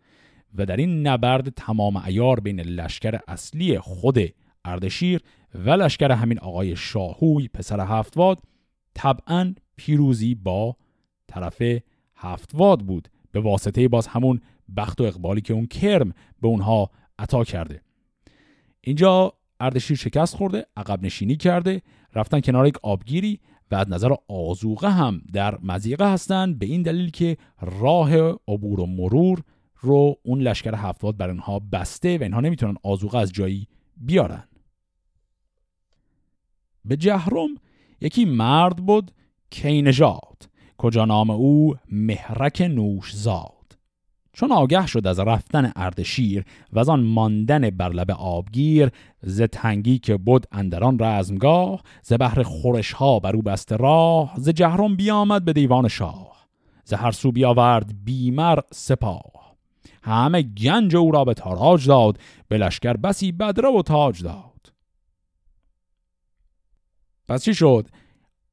و در این نبرد تمام ایار بین لشکر اصلی خود اردشیر و لشکر همین آقای شاهوی پسر هفتواد طبعا پیروزی با طرف هفتواد بود. به واسطه باز همون بخت و اقبالی که اون کرم به اونها عطا کرده. اینجا اردشیر شکست خورده عقب نشینی کرده رفتن کنار یک آبگیری و از نظر آزوقه هم در مزیقه هستن به این دلیل که راه عبور و مرور رو اون لشکر هفتاد بر اینها بسته و اینها نمی‌تونن آزوقه از جایی بیارن. به جهرم یکی مرد بود کینجاد کجا نام او؟ مهرک نوش زاد چون آگه شد از رفتن اردشیر و از آن ماندن بر لب آبگیر ز تنگی که بود اندران رزمگاه ز بحر خورش ها بر او بسته راه ز جهرم بیامد به دیوان شاه. ز هر سو بیاورد بیمر سپاه. همه گنج او را به تاراج داد به لشکر بسی بدره و تاج داد. پس چی شد؟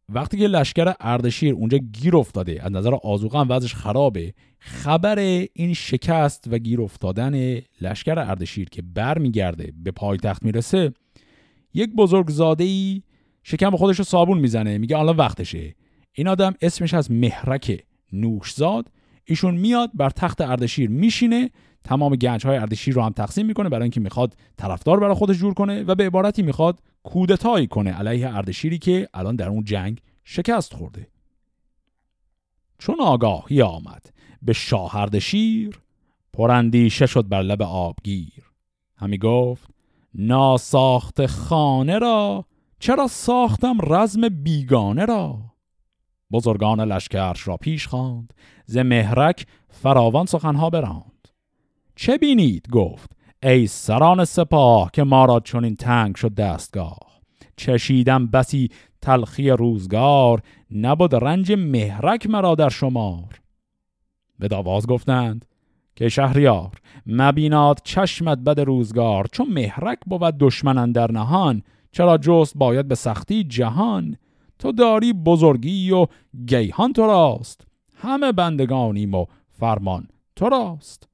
وقتی که لشکر اردشیر اونجا گیر افتاده از نظر آزوقه هم وضعش خرابه خبر این شکست و گیر افتادن لشکر اردشیر که برمیگرده به پایتخت می‌رسه یک بزرگزاده ای شکم خودش رو صابون می‌زنه میگه الان وقتشه. این آدم اسمش از مهرک نوشزاد ایشون میاد بر تخت اردشیر میشینه تمام گنج های اردشیر رو هم تقسیم می‌کنه برای اینکه می‌خواد طرفدار برای خودش جور کنه و به عبارتی می‌خواد کودتایی کنه علیه اردشیری که الان در اون جنگ شکست خورده. چون آگاهی آمد به شاه اردشیر پرندیشه شد بر لب آبگیر. همی گفت ناساخت خانه را چرا ساختم رزم بیگانه را؟ بزرگان لشکرش را پیش خواند ز مهرک فراوان سخنها براند. چه بینید؟ گفت ای سران سپاه که ما را چون تنگ شد دستگاه. چشیدم بسی تلخی روزگار نبود رنج مهرک مرا در شمار. به داواز گفتند که شهریار مبیناد چشمت بد روزگار چون مهرک بود دشمنان در نهان چرا جست باید به سختی جهان؟ تو داری بزرگی و گیهان تو راست همه بندگانیم و فرمان تو راست.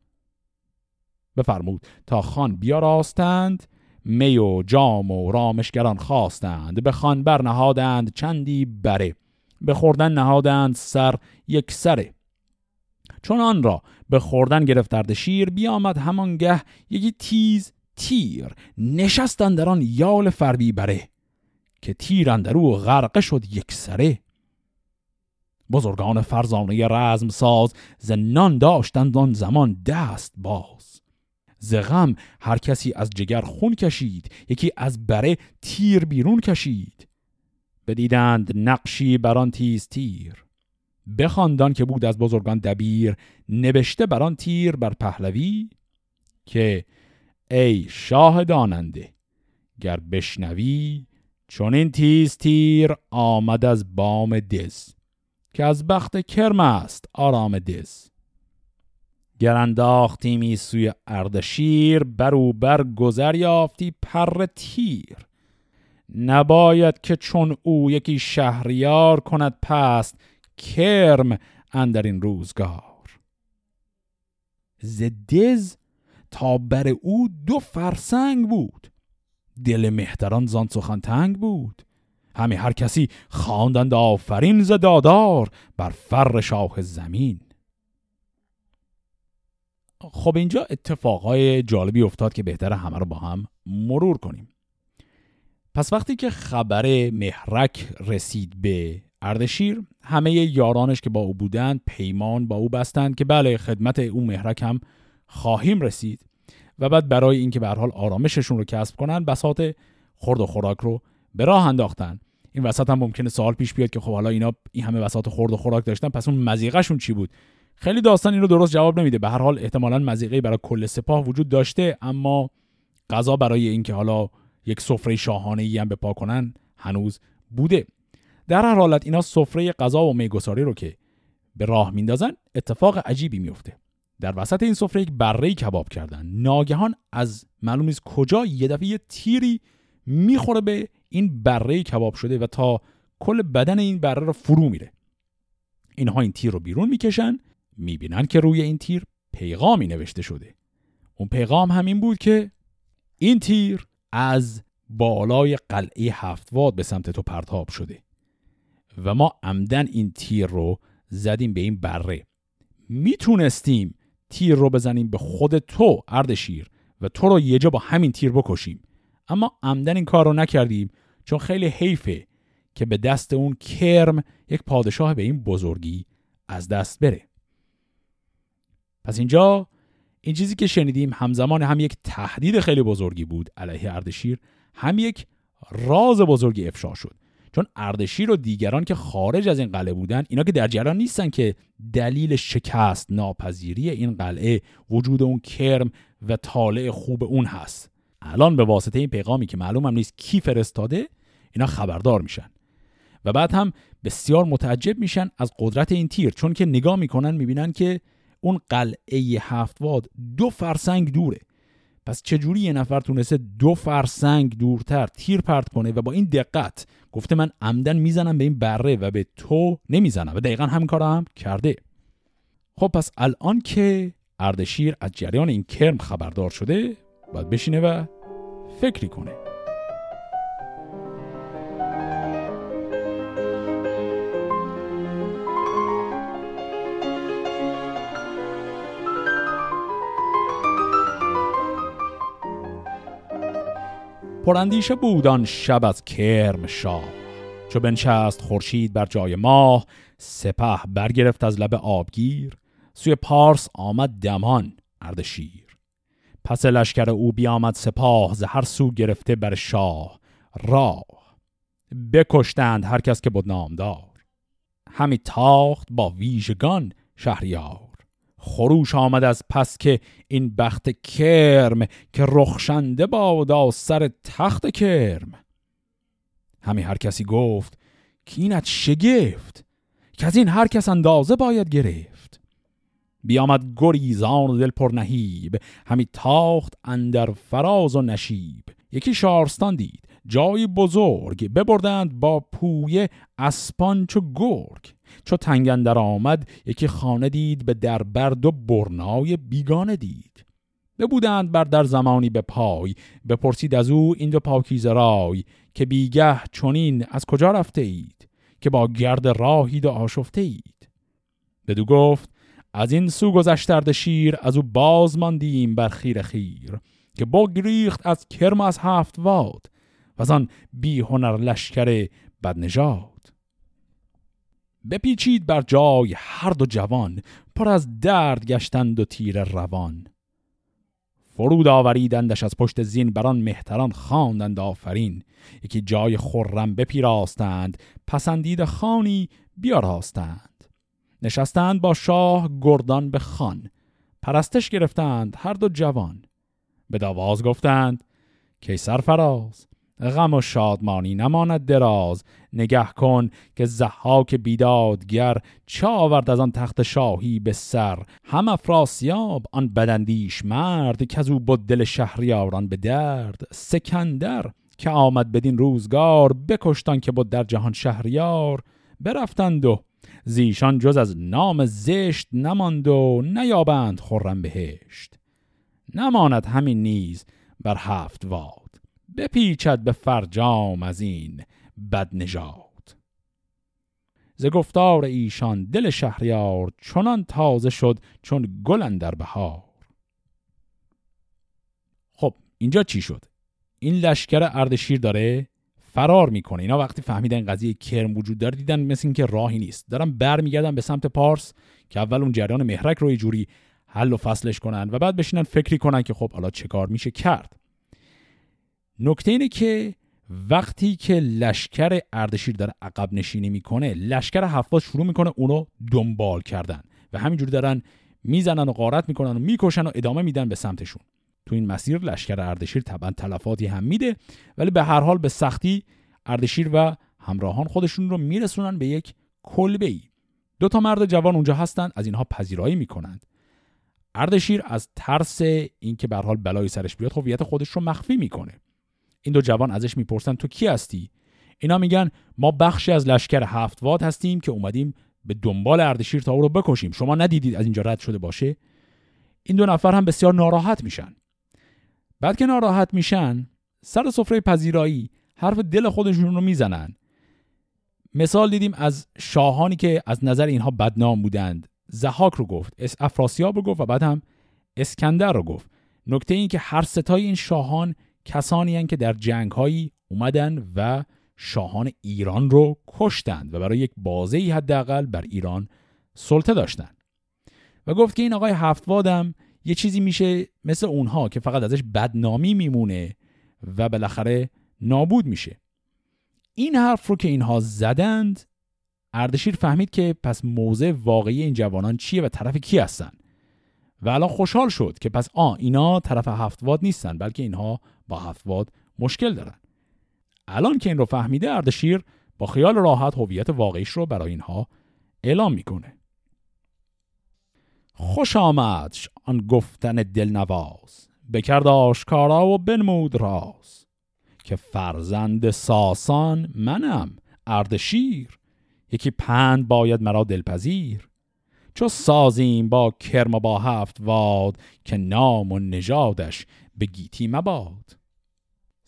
بفرمود تا خان بیاراستند می و جام و رامشگران خواستند به خان برنهادند چندی بره به خوردن نهادند سر یک سره. چون آن را به خوردن گرفت شیر بیامد همانگه یکی تیز تیر نشستند در آن یال فربی بره که تیر اندرو غرقه شد یک سره. بزرگان فرزانه رزم ساز زنان داشتند آن زمان دست باز. ز غم. هر کسی از جگر خون کشید یکی از بره تیر بیرون کشید. بدیدند نقشی بران تیز تیر. بخواندان که بود از بزرگان دبیر نوشته بران تیر بر پهلوی که ای شاه داننده گر بشنوی چون این تیز تیر آمد از بام دز که از بخت کرم است آرام دز. گر انداختیمی سوی اردشیر برو بر گذر یافتی پر تیر. نباید که چون او یکی شهریار کند پست کرم اندر این روزگار. زدز تا بر او دو فرسنگ بود. دل مهتران زان سخن تنگ بود. همه هر کسی خواندند آفرین ز دادار بر فر شاه زمین. خب اینجا اتفاقای جالبی افتاد که بهتره همه رو با هم مرور کنیم. پس وقتی که خبر مهرک رسید به اردشیر همه یارانش که با او بودند پیمان با او بستند که بله خدمت او مهرک هم خواهیم رسید و بعد برای اینکه به حال آرامششون رو کسب کنن بساط خورد و خوراک رو به راه انداختن. این وسط هم ممکنه سوال پیش بیاد که خب حالا اینا این همه وساط خورد و خوراک داشتن پس اون مزیقهشون چی بود؟ خیلی داستان این رو درست جواب نمیده. به هر حال احتمالا مزیقه برای کل سپاه وجود داشته اما غذا برای اینکه حالا یک سفره شاهانه ای هم به پا کنن هنوز بوده. در هر حالت اینا سفره غذا و میگساری رو که به راه میندازن اتفاق عجیبی میفته. در وسط این سفره یک بره کباب کردن. ناگهان از معلوم نیست کجا یه دفعه تیری می‌خوره به این بره کباب شده و تا کل بدن این بره رو فرو میره. اینها این تیر رو بیرون می‌کشن می‌بینن که روی این تیر پیغامی نوشته شده. اون پیغام همین بود که این تیر از بالای قلعه هفتواد به سمت تو پرتاب شده و ما عمدن این تیر رو زدیم به این بره. می‌تونستیم تیر رو بزنیم به خود تو اردشیر و تو رو یه جا با همین تیر بکشیم. اما عمدن این کار رو نکردیم چون خیلی حیفه که به دست اون کرم یک پادشاه به این بزرگی از دست بره. پس اینجا این چیزی که شنیدیم همزمان هم یک تهدید خیلی بزرگی بود علیه اردشیر هم یک راز بزرگی افشا شد. چون اردشیر و دیگران که خارج از این قلعه بودن اینا که در جریان نیستن که دلیل شکست ناپذیری این قلعه وجود اون کرم و طالع خوب اون هست. الان به واسطه این پیغامی که معلوم هم نیست کی فرستاده اینا خبردار میشن. و بعد هم بسیار متعجب میشن از قدرت این تیر چون که نگاه می‌کنن می‌بینن که اون قلعه هفتواد دو فرسنگ دوره. پس چجوری یه نفر تونسته دو فرسنگ دورتر تیر پرت کنه و با این دقت گفته من عمدن می‌زنم به این بره و به تو نمی‌زنم و دقیقا همین کار هم کرده. خب پس الان که اردشیر از جریان این کرم خبردار شده باید بشینه و فکری کنه. پراندیشه بودان شب از کرم شاه. چو بنشست خورشید بر جای ماه سپه برگرفت از لب آبگیر سوی پارس آمد دمان اردشیر پس لشکر او بیامد سپاه ز هر سو گرفته بر شاه. راه. بکشتند هر کس که بود نامدار همی تاخت با ویژگان شهریار. خروش آمد از پس که این بخت کرم که رخشنده بادا سر تخت کرم. همی هر کسی گفت که اینت شگفت که از این هر کس اندازه باید گرفت. بیامد گریزان و دل پر نهیب همی تاخت اندر فراز و نشیب. یکی شارستان دید جای بزرگ ببردند با پویه اسپان چو گرگ. چو تنگندر آمد یکی خانه دید به دربرد و برنای بیگانه دید. ببودند بر در زمانی به پای بپرسید از او این دو پاکیز رای که بیگه چونین از کجا رفته اید؟ که با گرد راهید و آشفته اید. بدو گفت از این سو گذشترد شیر از او باز ماندیم بر خیر خیر که بگریخت از کرم از هفت واد و از آن بی هنر لشکر بدنژاد. بپیچید بر جای هر دو جوان پر از درد گشتند و تیر روان. فرود آوریدندش از پشت زین بران مهتران خواندند آفرین. یکی جای خرم بپیراستند پسندید خانی بیاراستند. نشستند با شاه گردان به خان پرستش گرفتند هر دو جوان. به داواز گفتند که فراز غم و شادمانی نماند دراز. نگه کن که زحاک بیدادگر چه آورد از آن تخت شاهی به سر. هم افراسیاب آن بدندیش مرد که از او بود دل شهریاران به درد. سکندر که آمد بدین روزگار بکشتان که بود در جهان شهریار. برفتند و زیشان جز از نام زشت نماند و نیابند خورم بهشت. نماند همین نیز بر هفت واد بپیچد به فرجام از این بد نژاد ز گفتار ایشان دل شهریار چنان تازه شد چون گل در بهار. خب اینجا چی شد؟ این لشکر اردشیر داره فرار می‌کنه. اینا وقتی فهمیدن قضیه کرم وجود داره دیدن مثل اینکه راهی نیست. دارن برمیگردن به سمت پارس که اول اون جریان مهرک رو یه جوری حل و فصلش کنن و بعد بشینن فکری کنن که خب حالا چه کار میشه کرد. نکته اینه که وقتی که لشکر اردشیر داره عقب نشینی می‌کنه لشکر حفاظ شروع می‌کنه اونو دنبال کردن و همینجوری دارن می‌زنن و غارت می‌کنن و می‌کشن و ادامه میدن به سمتشون. تو این مسیر لشکر اردشیر طبعا تلفاتی هم میده ولی به هر حال به سختی اردشیر و همراهان خودشون رو میرسونن به یک کلبه ای دو تا مرد جوان اونجا هستن از اینها پذیرایی می‌کنند. اردشیر از ترس اینکه به حال بلای سرش بیاد هویت خودش رو مخفی می‌کنه. این دو جوان ازش می‌پرسن تو کی هستی؟ اینا میگن ما بخشی از لشکر هفت واد هستیم که اومدیم به دنبال اردشیر تا او رو بکشیم. شما ندیدید از اینجا رد شده باشه؟ این دو نفر هم بسیار ناراحت میشن. بعد که ناراحت میشن سر سفره پذیرایی حرف دل خودشون رو می‌زنن. مثال دیدیم از شاهانی که از نظر اینها بدنام بودند. زحاک رو گفت اس افراسیاب رو گفت و بعد هم اسکندر رو گفت. نکته این که هر ستای این شاهان کسانی هن که در جنگ هایی اومدن و شاهان ایران رو کشتند و برای یک بازه ای حداقل بر ایران سلطه داشتند. و گفت که این آقای هفتوادم یه چیزی میشه مثل اونها که فقط ازش بدنامی میمونه و بالاخره نابود میشه. این حرف رو که اینها زدند اردشیر فهمید که پس موضع واقعی این جوانان چیه و طرف کی هستن. و الان خوشحال شد که پس آ اینا طرف هفتواد نیستن بلکه اینها با هفتواد مشکل دارن. الان که این رو فهمیده اردشیر با خیال راحت هویت واقعیش رو برای اینها اعلام می‌کنه. خوش آمد آن گفتن دلنواز. بکرد آشکارا و بنمود راز. که فرزند ساسان منم اردشیر. یکی پند باید مرا دلپذیر. چو سازیم با کرم با هفت واد که نام و نژادش به گیتی مباد.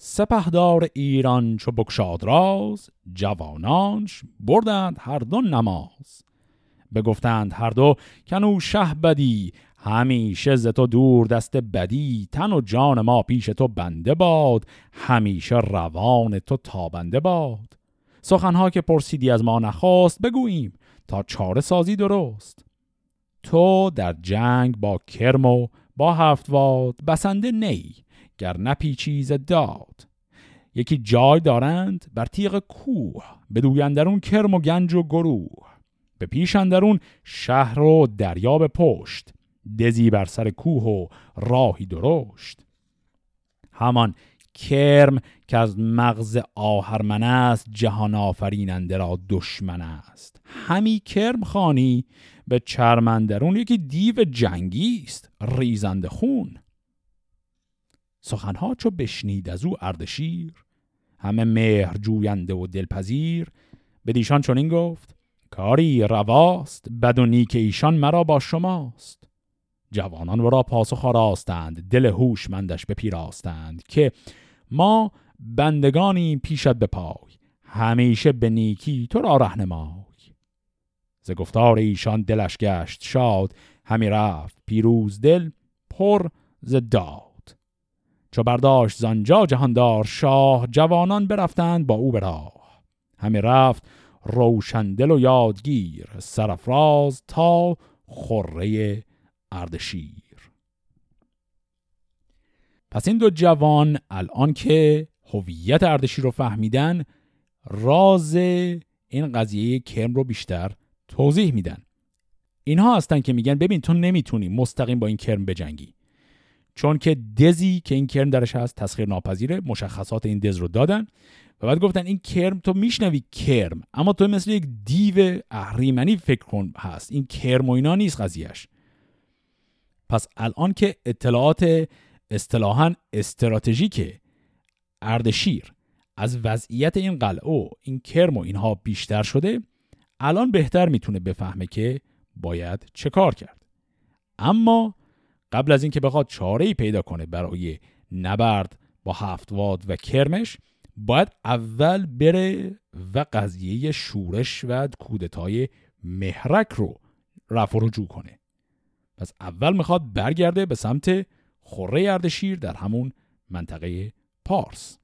سپهدار ایران چو بکشاد راز جوانانش بردند هر دو نماز. بگفتند هر دو کنو شه بدی همیشه ز تو دور دست بدی تن و جان ما پیش تو بنده باد همیشه روان تو تابنده باد. سخنها که پرسیدی از ما نخواست بگوییم تا چاره سازی درست. تو در جنگ با کرم و با هفتواد بسنده نی. گر نپیچیز داد. یکی جای دارند بر تیغ کوه بدویندرون کرم و گنج و گروه. به پیش اندرون شهر و دریا به پشت دزی بر سر کوه و راهی درشت. همان کرم که از مغز آهرمن است جهان آفریننده را دشمن است. همی کرم خانی به چرمندرون یکی دیو جنگی است ریزنده خون. سخنها چو بشنید از او اردشیر. همه مهر جوینده و دلپذیر. به دیشان چنین گفت کاری رواست بد و نیک ایشان مرا با شماست. جوانان ورا پاسخ آراستند دل هوشمندش بپیراستند که ما بندگانی پیشت به پای همیشه به نیکی تو را رهنمای. ز گفتار ایشان دلش گشت شاد همی رفت پیروز دل پر ز داد. چو برداشت زانجا جهاندار شاه جوانان برفتند با او به راه. همی رفت روشندل و یادگیر سرفراز تا خره اردشیر. پس این دو جوان الان که هویت اردشیر رو فهمیدن راز این قضیه کرم رو بیشتر توضیح میدن. اینها هستن که میگن ببین تو نمی‌تونی مستقیم با این کرم بجنگی. چون که دزی که این کرم درش هست تسخیر ناپذیره مشخصات این دز رو دادن و بعد گفتن این کرم تو میشنوی کرم اما تو مثل یک دیو اهریمنی فکر کن هست. این کرم و اینا نیست قضیهش پس الان که اطلاعات اصطلاحا استراتژیک اردشیر از وضعیت این قلعه و این کرم و اینها بیشتر شده الان بهتر می‌تونه بفهمه که باید چه کار کرد. اما قبل از اینکه بخواد چاره ای پیدا کنه برای نبرد با هفت واد و کرمش باید اول بره و قضیه شورش و کودتای مهرک رو رفع رجوع کنه. پس اول می‌خواد برگرده به سمت خوره اردشیر در همون منطقه پارس.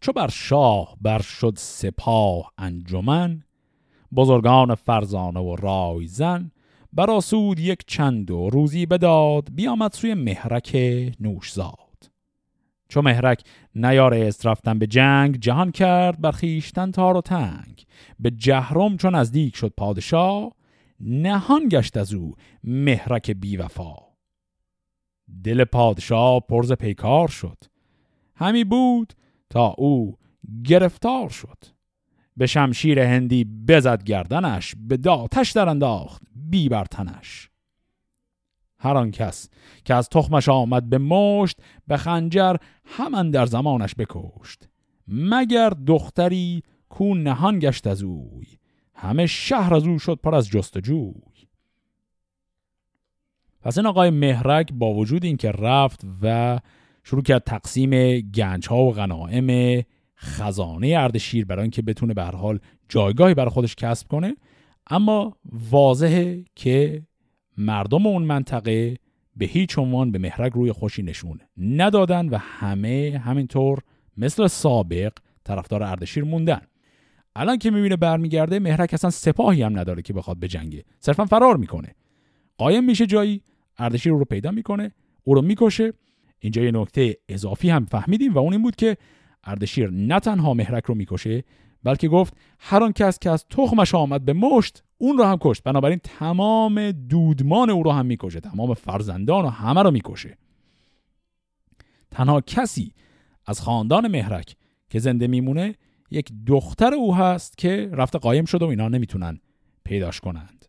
چو بر شاه بر شد سپاه انجمن بزرگان فرزانه و رایزن براسود یک چند و روزی بداد بیامد سوی مهرک نوشزاد. چو مهرک نیارست رفتن به جنگ جهان کرد بر خیشتن تار و تنگ. به جهرم چون نزدیک شد پادشاه نهان گشت از او مهرک بیوفا. دل پادشاه پرز پیکار شد. همی بود تا او گرفتار شد. به شمشیر هندی بزد گردنش به داتش در انداخت بی برتنش هر آن کس که از تخمش آمد به مشت به خنجر همان در زمانش بکشت. مگر دختری کو نهان گشت از اوی همه شهر از او شد پر از جستجوی. پس این آقای مهرک با وجود اینکه رفت و شروع کرد تقسیم گنج ها و غنائم خزانه اردشیر برای اینکه بتونه به حال جایگاهی برای خودش کسب کنه اما واضحه که مردم اون منطقه به هیچ عنوان به مهرک روی خوشی نشون ندادن و همه همینطور مثل سابق طرفدار اردشیر موندن. الان که می‌بینه برمیگرده مهرک اصلا سپاهی هم نداره که بخواد بجنگه صرفا فرار می‌کنه. قایم میشه جایی اردشیر رو پیدا می‌کنه او رو می‌کشه. اینجا یه نکته اضافی هم فهمیدیم و اون این بود که اردشیر نه تنها مهرک رو می‌کشه بلکه گفت هر آن کس که از تخمش آمد به مشت اون رو هم کشت. بنابراین تمام دودمان او رو هم می‌کشه. تمام فرزندان و همه رو می‌کشه. تنها کسی از خاندان مهرک که زنده میمونه یک دختر او هست که رفته قایم شده و اینا نمی‌تونن پیداش کنند.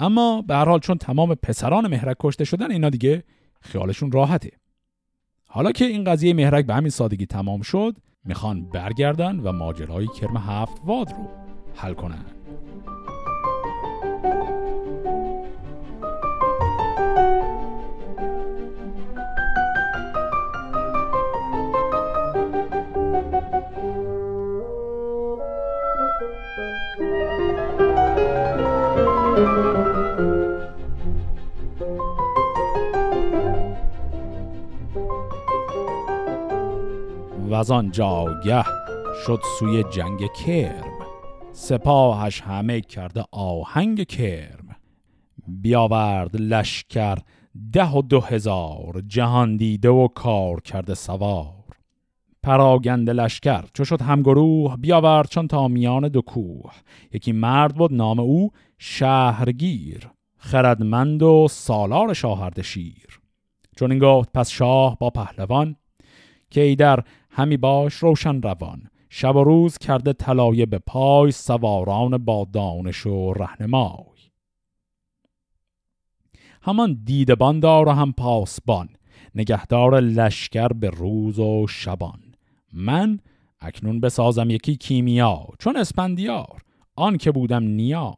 اما به هر حال چون تمام پسران مهرک کشته شدن اینا دیگه خیالشون راحته. حالا که این قضیه مهرک به همین سادگی تمام شد می‌خوان برگردن و ماجرای کرم هفت واد رو حل کنن. و آن جاگه شد سوی جنگ کرم. سپاهش همه کرده آهنگ کرم. بیاورد لشکر ده و دو هزار جهان دیده و کار کرده سوار. پراگند لشکر چو شد همگروه بیاورد چون تا میان دو کوه. یکی مرد بود نام او شهرگیر خردمند و سالار شاهرد شیر. چون این گفت پس شاه با پهلوان که ای در همی باش روشن روان. شب و روز کرده طلایه به پای سواران با دانش و رهنمای. همان دیدبان دار و هم پاسبان. نگهدار لشکر به روز و شبان. من اکنون بسازم یکی کیمیا چون اسپندیار. آن که بودم نیا.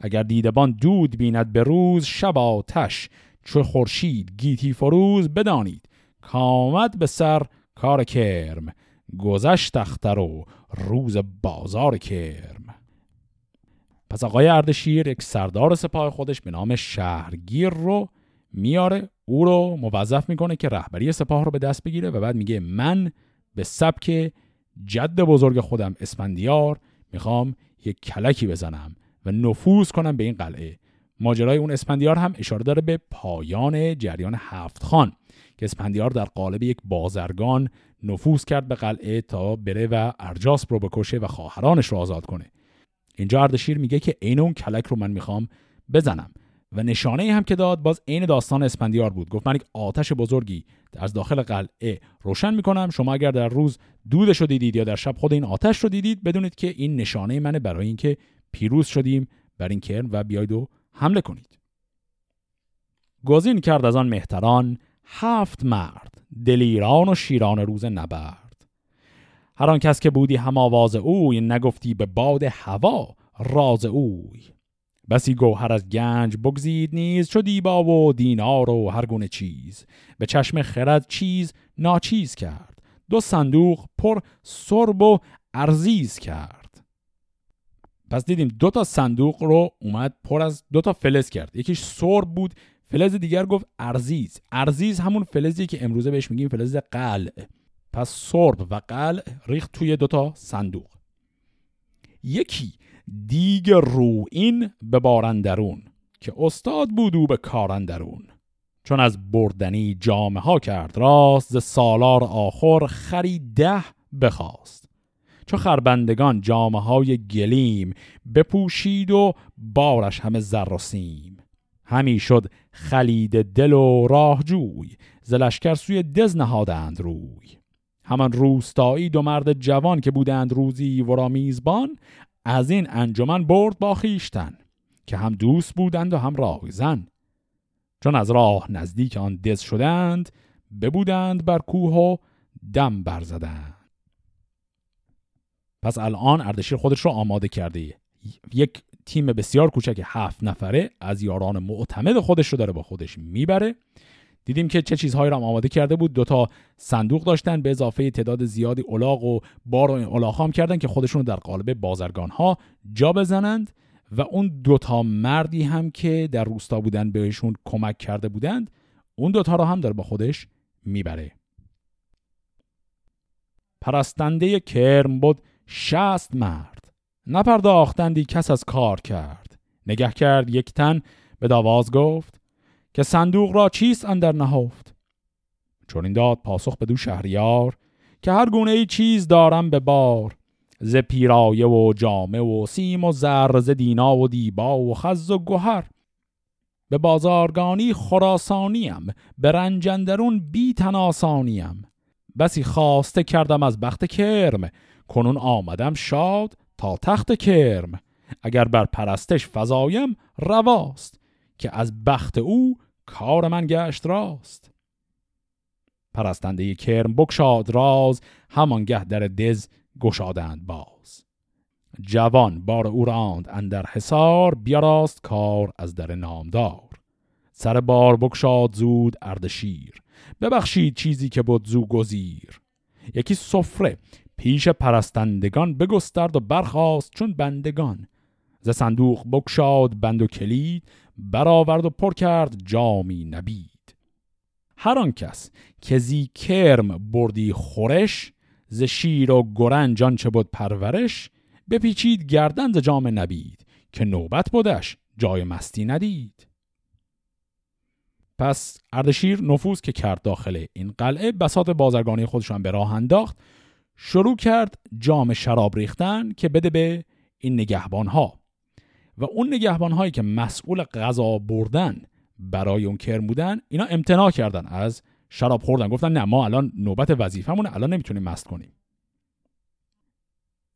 اگر دیدبان دود بیند به روز شب آتش. چو خورشید گیتی فروز بدانید. کامد به سر کار کرم گذشت اختر و روز بازار کرم. پس آقای اردشیر یک سردار سپاه خودش به نام شهرگیر رو میاره او رو موظف می‌کنه که رهبری سپاه رو به دست بگیره و بعد میگه من به سبک جد بزرگ خودم اسفندیار می‌خوام یک کلکی بزنم و نفوذ کنم به این قلعه. ماجرای اون اسپندیار هم اشاره داره به پایان جریان هفت خان. که اسپندیار در قالب یک بازرگان نفوذ کرد به قلعه تا بره و ارجاس رو بکشه و خواهرانش رو آزاد کنه. اینجا اردشیر میگه که عین اون کلک رو من می‌خوام بزنم. و نشانه هم که داد باز عین داستان اسپندیار بود. گفت من یک آتش بزرگی از داخل قلعه روشن می‌کنم. شما اگر در روز دودش رو دیدید یا در شب خود این آتش رو دیدید بدونید که این نشانه منه برای اینکه پیروز شدیم. بر این کرم و بیاید و حمله کنید. گزین کرد از آن مهتران هفت مرد دلیران و شیران روز نبرد. هر آن کس که بودی هم آواز اوی نگفتی به باد هوا راز اوی. بسی گوهر از گنج بگزید نیز چو دیبا و دینار و هر گونه چیز. به چشم خرد چیز ناچیز کرد دو صندوق پر سرب و ارزیز کرد. پس دیدیم دو تا صندوق رو اومد پر از دو تا فلز کرد. یکیش سرب بود فلز دیگر گفت ارزیز. ارزیز همون فلزی که امروزه بهش میگیم فلز قلع. پس سرب و قلع ریخت توی دوتا صندوق. یکی دیگ رو این به بارندرون که استاد بود او به کارندرون. چون از بردنی جامه ها کرد راست ز سالار آخر خری ده بخواست. چو خربندگان جامه های گلیم بپوشید و بارش همه زر و سیم. همی شد خلید دل و راهجوی ز لشکر سوی دز نهادند روی. همان روستایی دو مرد جوان که بودند روزی ورا میزبان از این انجمن برد با خیشتن که هم دوست بودند و هم راهزن چون از راه نزدیک آن دز شدند ببودند بر کوه و دم برزدند پس الان اردشیر خودش رو آماده کرده. یک تیم بسیار کوچک هفت نفره از یاران معتمد خودش رو داره با خودش می‌بره. دیدیم که چه چیزهایی را آماده کرده بود. دوتا صندوق داشتن به اضافه تعداد زیادی الاغ و بار و الاغ هم کردن که خودشون در قالب بازرگان ها جا بزنند و اون دوتا مردی هم که در روستا بودن بهشون کمک کرده بودند اون دوتا رو هم داره با خودش می‌بره. پرستنده کرم بود شست مرد. نپرداختندی کس از کار کرد. نگه کرد یک تن به داواز گفت که صندوق را چیست اندر نهفت؟ چون این داد پاسخ به دو شهریار که هر گونه ای چیز دارم به بار. ز پیرایه و جامه و سیم و زر ز دینا و دیبا و خز و گوهر به بازارگانی خراسانیم به رنجندرون بی تناسانیم بسی خواسته کردم از بخت کرم کنون آمدم شاد تا تخت کرم اگر بر پرستش فضایم رواست که از بخت او کار من گشت راست. پرستنده کرم بکشاد راز همانگه در دز گشادند باز. جوان بار او راند اندر حصار بیاراست کار از در نامدار. سر بار بکشاد زود اردشیر ببخشید چیزی که بود زو گزیر. یکی سفره پیش پرستندگان بگسترد و برخاست چون بندگان. ز صندوق بکشاد بند و کلید برآورد و پر کرد جامی نبید. هر آن کس که زی کرم بردی خورش ز شیر و گرنج چه بود پرورش بپیچید گردن ز جام نبید که نوبت بودش جای مستی ندید. پس اردشیر نفوذ که کرد داخل این قلعه بسات بازرگانی خودشان به راه انداخت شروع کرد جام شراب ریختن که بده به این نگهبان ها و اون نگهبان هایی که مسئول غذا بردن برای اون کرم بودن اینا امتناع کردن از شراب خوردن. گفتن نه ما الان نوبت وظیفمون الان نمی‌تونیم مست کنیم.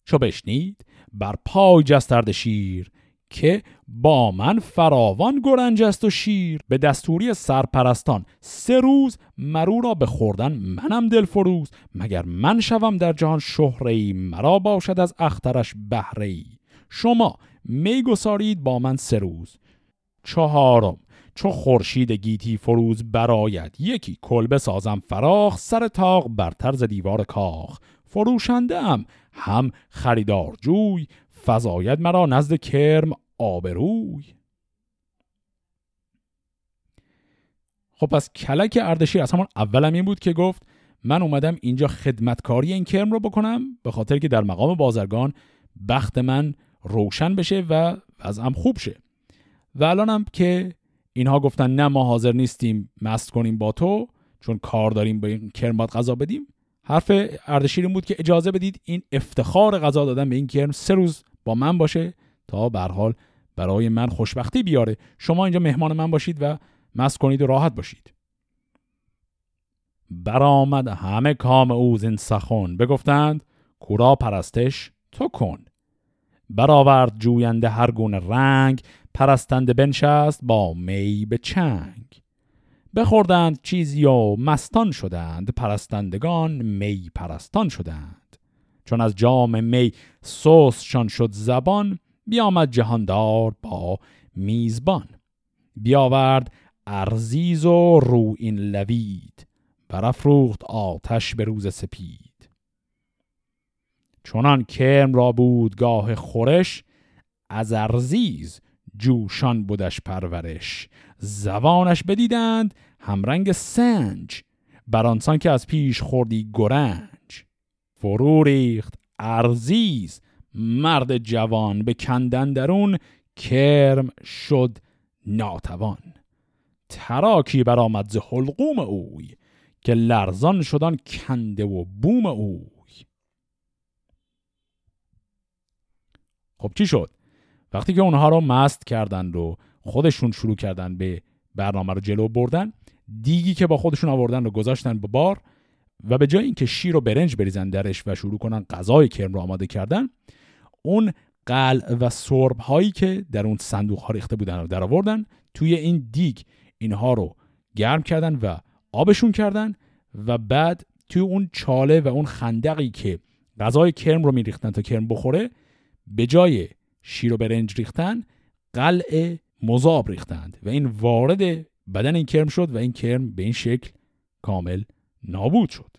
چو بشنید بر پای جسترد شیر که با من فراوان گرنج است و شیر. به دستوری سرپرستان سه روز مرو را به خوردن منم دلفروز. مگر من شوم در جهان شهره مرا باشد از اخترش بهره شما می گسارید با من سه روز. چهارم چو خورشید گیتی فروز براید یکی کلبه سازم فراخ سر تاق بر طرز دیوار کاخ. فروشنده هم هم خریدار جوی فضاید مرا نزد کرم آبروی. خب پس کلک اردشیر از همون اولم این بود که گفت من اومدم اینجا خدمتکاری این کرم رو بکنم به خاطر که در مقام بازرگان بخت من روشن بشه و هم خوب شه. و الانم که اینها گفتن نه ما حاضر نیستیم مست کنیم با تو چون کار داریم به این کرم باید غذا بدیم حرف اردشیر این بود که اجازه بدید این افتخار غذا دادن به این کرم سه روز با من باشه تا به حال برای من خوشبختی بیاره. شما اینجا مهمان من باشید و مست کنید و راحت باشید. برآمد همه کام او زین سخن. بگفتند کورا پرستش تو کن. برآورد جوینده هر گونه رنگ پرستنده بنشست با می به چنگ. بخوردند چیزی و مستان شدند پرستندگان می پرستان شدند. چون از جام می سوسشان شد زبان بیامد جهاندار با میزبان. بیاورد ارزیز و رو این لوید برافروخت آتش به روز سپید. چونان کرم را بود گاه خورش از ارزیز جوشان بودش پرورش. زبانش بدیدند همرنگ سنج برانسان که از پیش خوردی گرنج. فرو ریخت ارزیز مرد جوان به کندن درون کرم شد ناتوان. تراکی برآمد ز حلقوم اوی که لرزان شدن کنده و بوم اوی. خب چی شد؟ وقتی که اونها رو مست کردند و خودشون شروع کردن به برنامه رو جلو بردن دیگی که با خودشون آوردن رو گذاشتن به بار و به جای اینکه شیر و برنج بریزن درش و شروع کنن غذای کرم رو آماده کردن اون قل و سرب هایی که در اون صندوق ها ریخته بودن رو در آوردن توی این دیگ اینها رو گرم کردن و آبشون کردن و بعد توی اون چاله و اون خندقی که غذای کرم رو میریختن تا کرم بخوره به جای شیر و برنج ریختن قلع مذاب ریختند و این وارد بدن این کرم شد و این کرم به این شکل کامل نابود شد.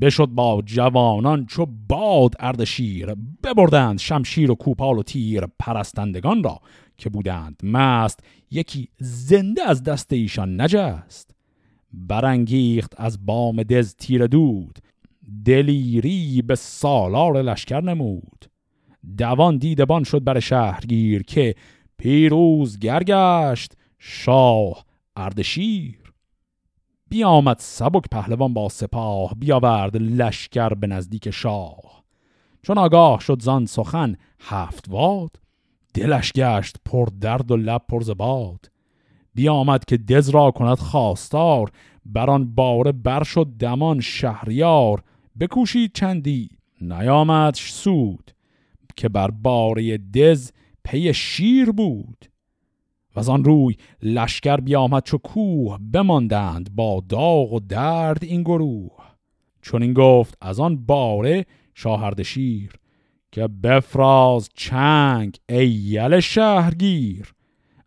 بشد با جوانان چو باد اردشیر ببردند شمشیر و کوپال و تیر پرستندگان را که بودند مست یکی زنده از دست ایشان نجست. برانگیخت از بام دز تیر دود دلیری به سالار لشکر نمود. دوان دیدبان شد بر شهرگیر که پیروز گرگشت شاه اردشیر. بیامد سبک پهلوان با سپاه بیاورد لشکر به نزدیک شاه. چون آگاه شد زان سخن هفت واد دلش گشت پر درد و لب پر زباد. بیامد که دز را کند خواستار بران باره بر شد دمان شهریار. بکوشید چندی نیامد سود که بر باره دز پی شیر بود. و آن روی لشکر بیامد چو کوه بماندند با داغ و درد این گروه. چون این گفت از آن باره شاهرد شیر که بفراز چنگ ای شهرگیر.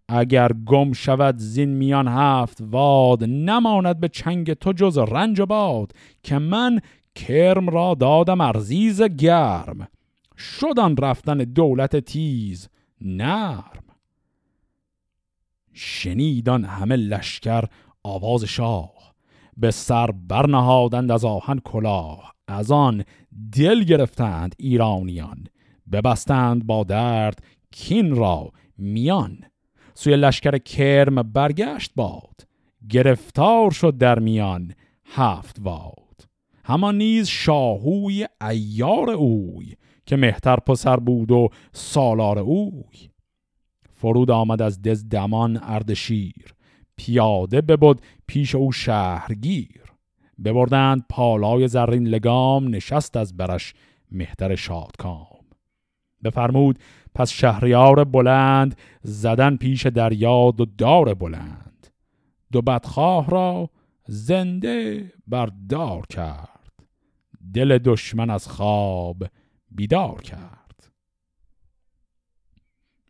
اگر گم شود زین میان هفت واد نماند به چنگ تو جز رنج و باد که من کرم را دادم ارزیز گرم. شدن رفتن دولت تیز نرم. شنیدان همه لشکر آواز شاه. به سر برنهادند از آهن کلاه. از آن دل گرفتند ایرانیان. ببستند با درد کین را میان. سوی لشکر کرم برگشت باد. گرفتار شد در میان هفت واد همان نیز شاهوی ایار اوی که مهتر پسر بود و سالار اوی. فرود آمد از دز دمان اردشیر پیاده ببد پیش او شهرگیر. ببردند پالای زرین لگام نشست از برش مهتر شادکام. بفرمود پس شهریار بلند زدن پیش دریا و دار بلند. دو بدخواه را زنده بردار کرد. دل دشمن از خواب بیدار کرد.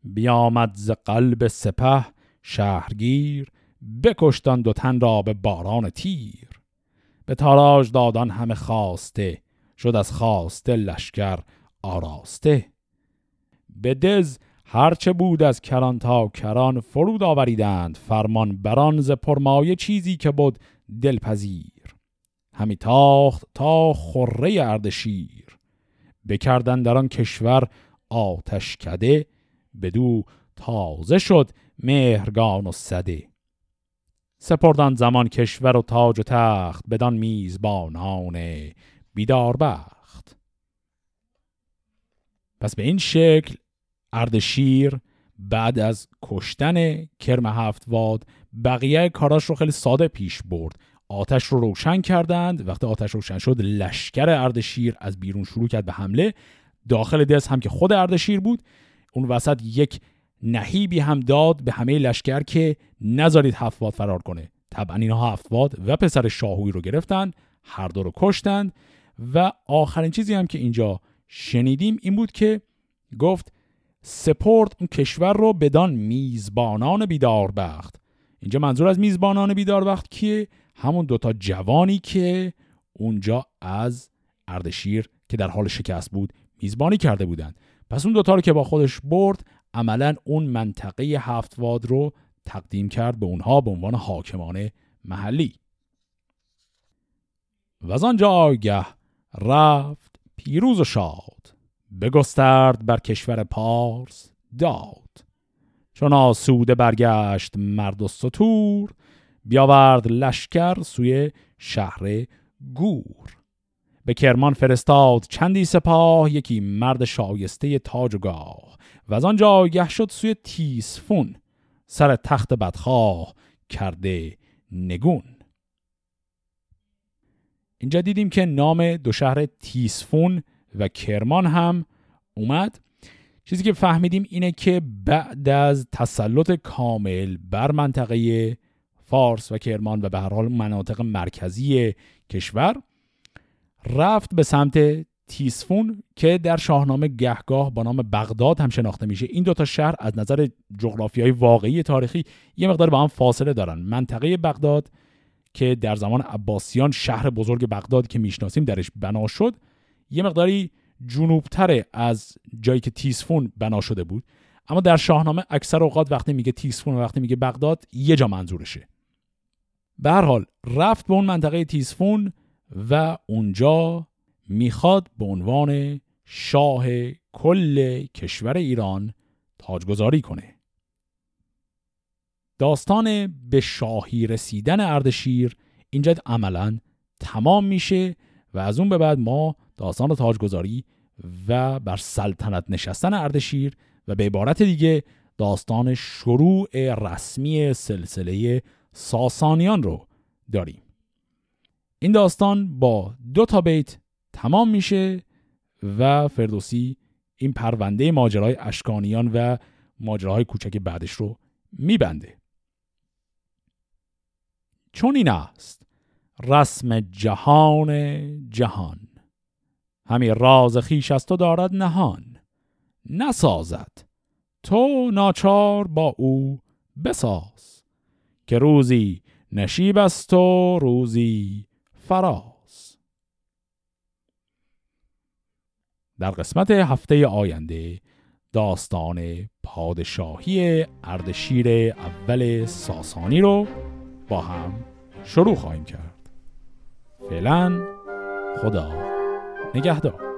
بیامد ز قلب سپه شهرگیر بکشتان دو تن را به باران تیر. به تاراج دادان همه خواسته شد از خواسته لشکر آراسته. به دز هرچه بود از کران تا کران فرود آوریدند فرمان بران ز پرمایه چیزی که بود دلپذیر. همی تاخت تا خره اردشیر. بکردن در آن کشور آتش کده بدو تازه شد مهرگان و صده سپردان زمان کشور و تاج و تخت بدان میزبانان بیدار بخت. پس به این شکل اردشیر بعد از کشتن کرم هفت واد بقیه کاراش رو خیلی ساده پیش برد. آتش رو روشن کردند. وقتی آتش روشن شد لشکر اردشیر از بیرون شروع کرد به حمله. داخل دز هم که خود اردشیر بود. اون وسط یک نهیبی هم داد به همه لشکر که نذارید هفتواد فرار کنه. طبعا اینا هفتواد و پسر شاهوی رو گرفتن هر دو رو کشتند و آخرین چیزی هم که اینجا شنیدیم این بود که گفت سپورت اون کشور رو بدان میزبانان بیدار بخت. اینجا منظور از میزبانان بیدار بخت کیه؟ همون دوتا جوانی که اونجا از اردشیر که در حال شکست بود میزبانی کرده بودند. پس اون دوتا رو که با خودش برد عملا اون منطقه هفتواد رو تقدیم کرد به اونها به عنوان حاکمان محلی. و از آنجا آگه رفت پیروز و شاد بگسترد بر کشور پارس داد. چون آسوده برگشت مرد و سطور بیاورد لشکر سوی شهر گور. به کرمان فرستاد چندی سپاه یکی مرد شایسته تاج و گاه. و از آنجا آگه شد سوی تیسفون سر تخت بدخواه کرده نگون. اینجا دیدیم که نام دو شهر تیسفون و کرمان هم اومد. چیزی که فهمیدیم اینه که بعد از تسلط کامل بر منطقه فارس و کرمان و به هر حال مناطق مرکزی کشور رفت به سمت تیسفون که در شاهنامه گهگاه با نام بغداد هم شناخته میشه. این دوتا شهر از نظر جغرافیای واقعی تاریخی یه مقدار با هم فاصله دارن. منطقه بغداد که در زمان عباسیان شهر بزرگ بغداد که می‌شناسیم درش بنا شد یه مقداری جنوبتره از جایی که تیسفون بنا شده بود. اما در شاهنامه اکثر اوقات وقتی میگه تیسفون و وقتی میگه بغداد یه جا منظورشه. به هر حال رفت به اون منطقه تیسفون و اونجا می‌خواد به عنوان شاه کل کشور ایران تاجگذاری کنه. داستان به شاهی رسیدن اردشیر اینجا عملا تمام میشه و از اون به بعد ما داستان تاجگذاری و بر سلطنت نشستن اردشیر و به عبارت دیگه داستان شروع رسمی سلسله ساسانیان رو داریم. این داستان با دو تا بیت تمام میشه و فردوسی این پرونده ماجرای اشکانیان و ماجراهای کوچک بعدش رو میبنده. چون این است رسم جهان جهان. همی راز خیش از تو دارد نهان. نسازد. تو ناچار با او بساز. که روزی نشیب است و روزی فراز. در قسمت هفته آینده داستان پادشاهی اردشیر اول ساسانی رو با هم شروع خواهیم کرد. فعلا خدا نگهدار.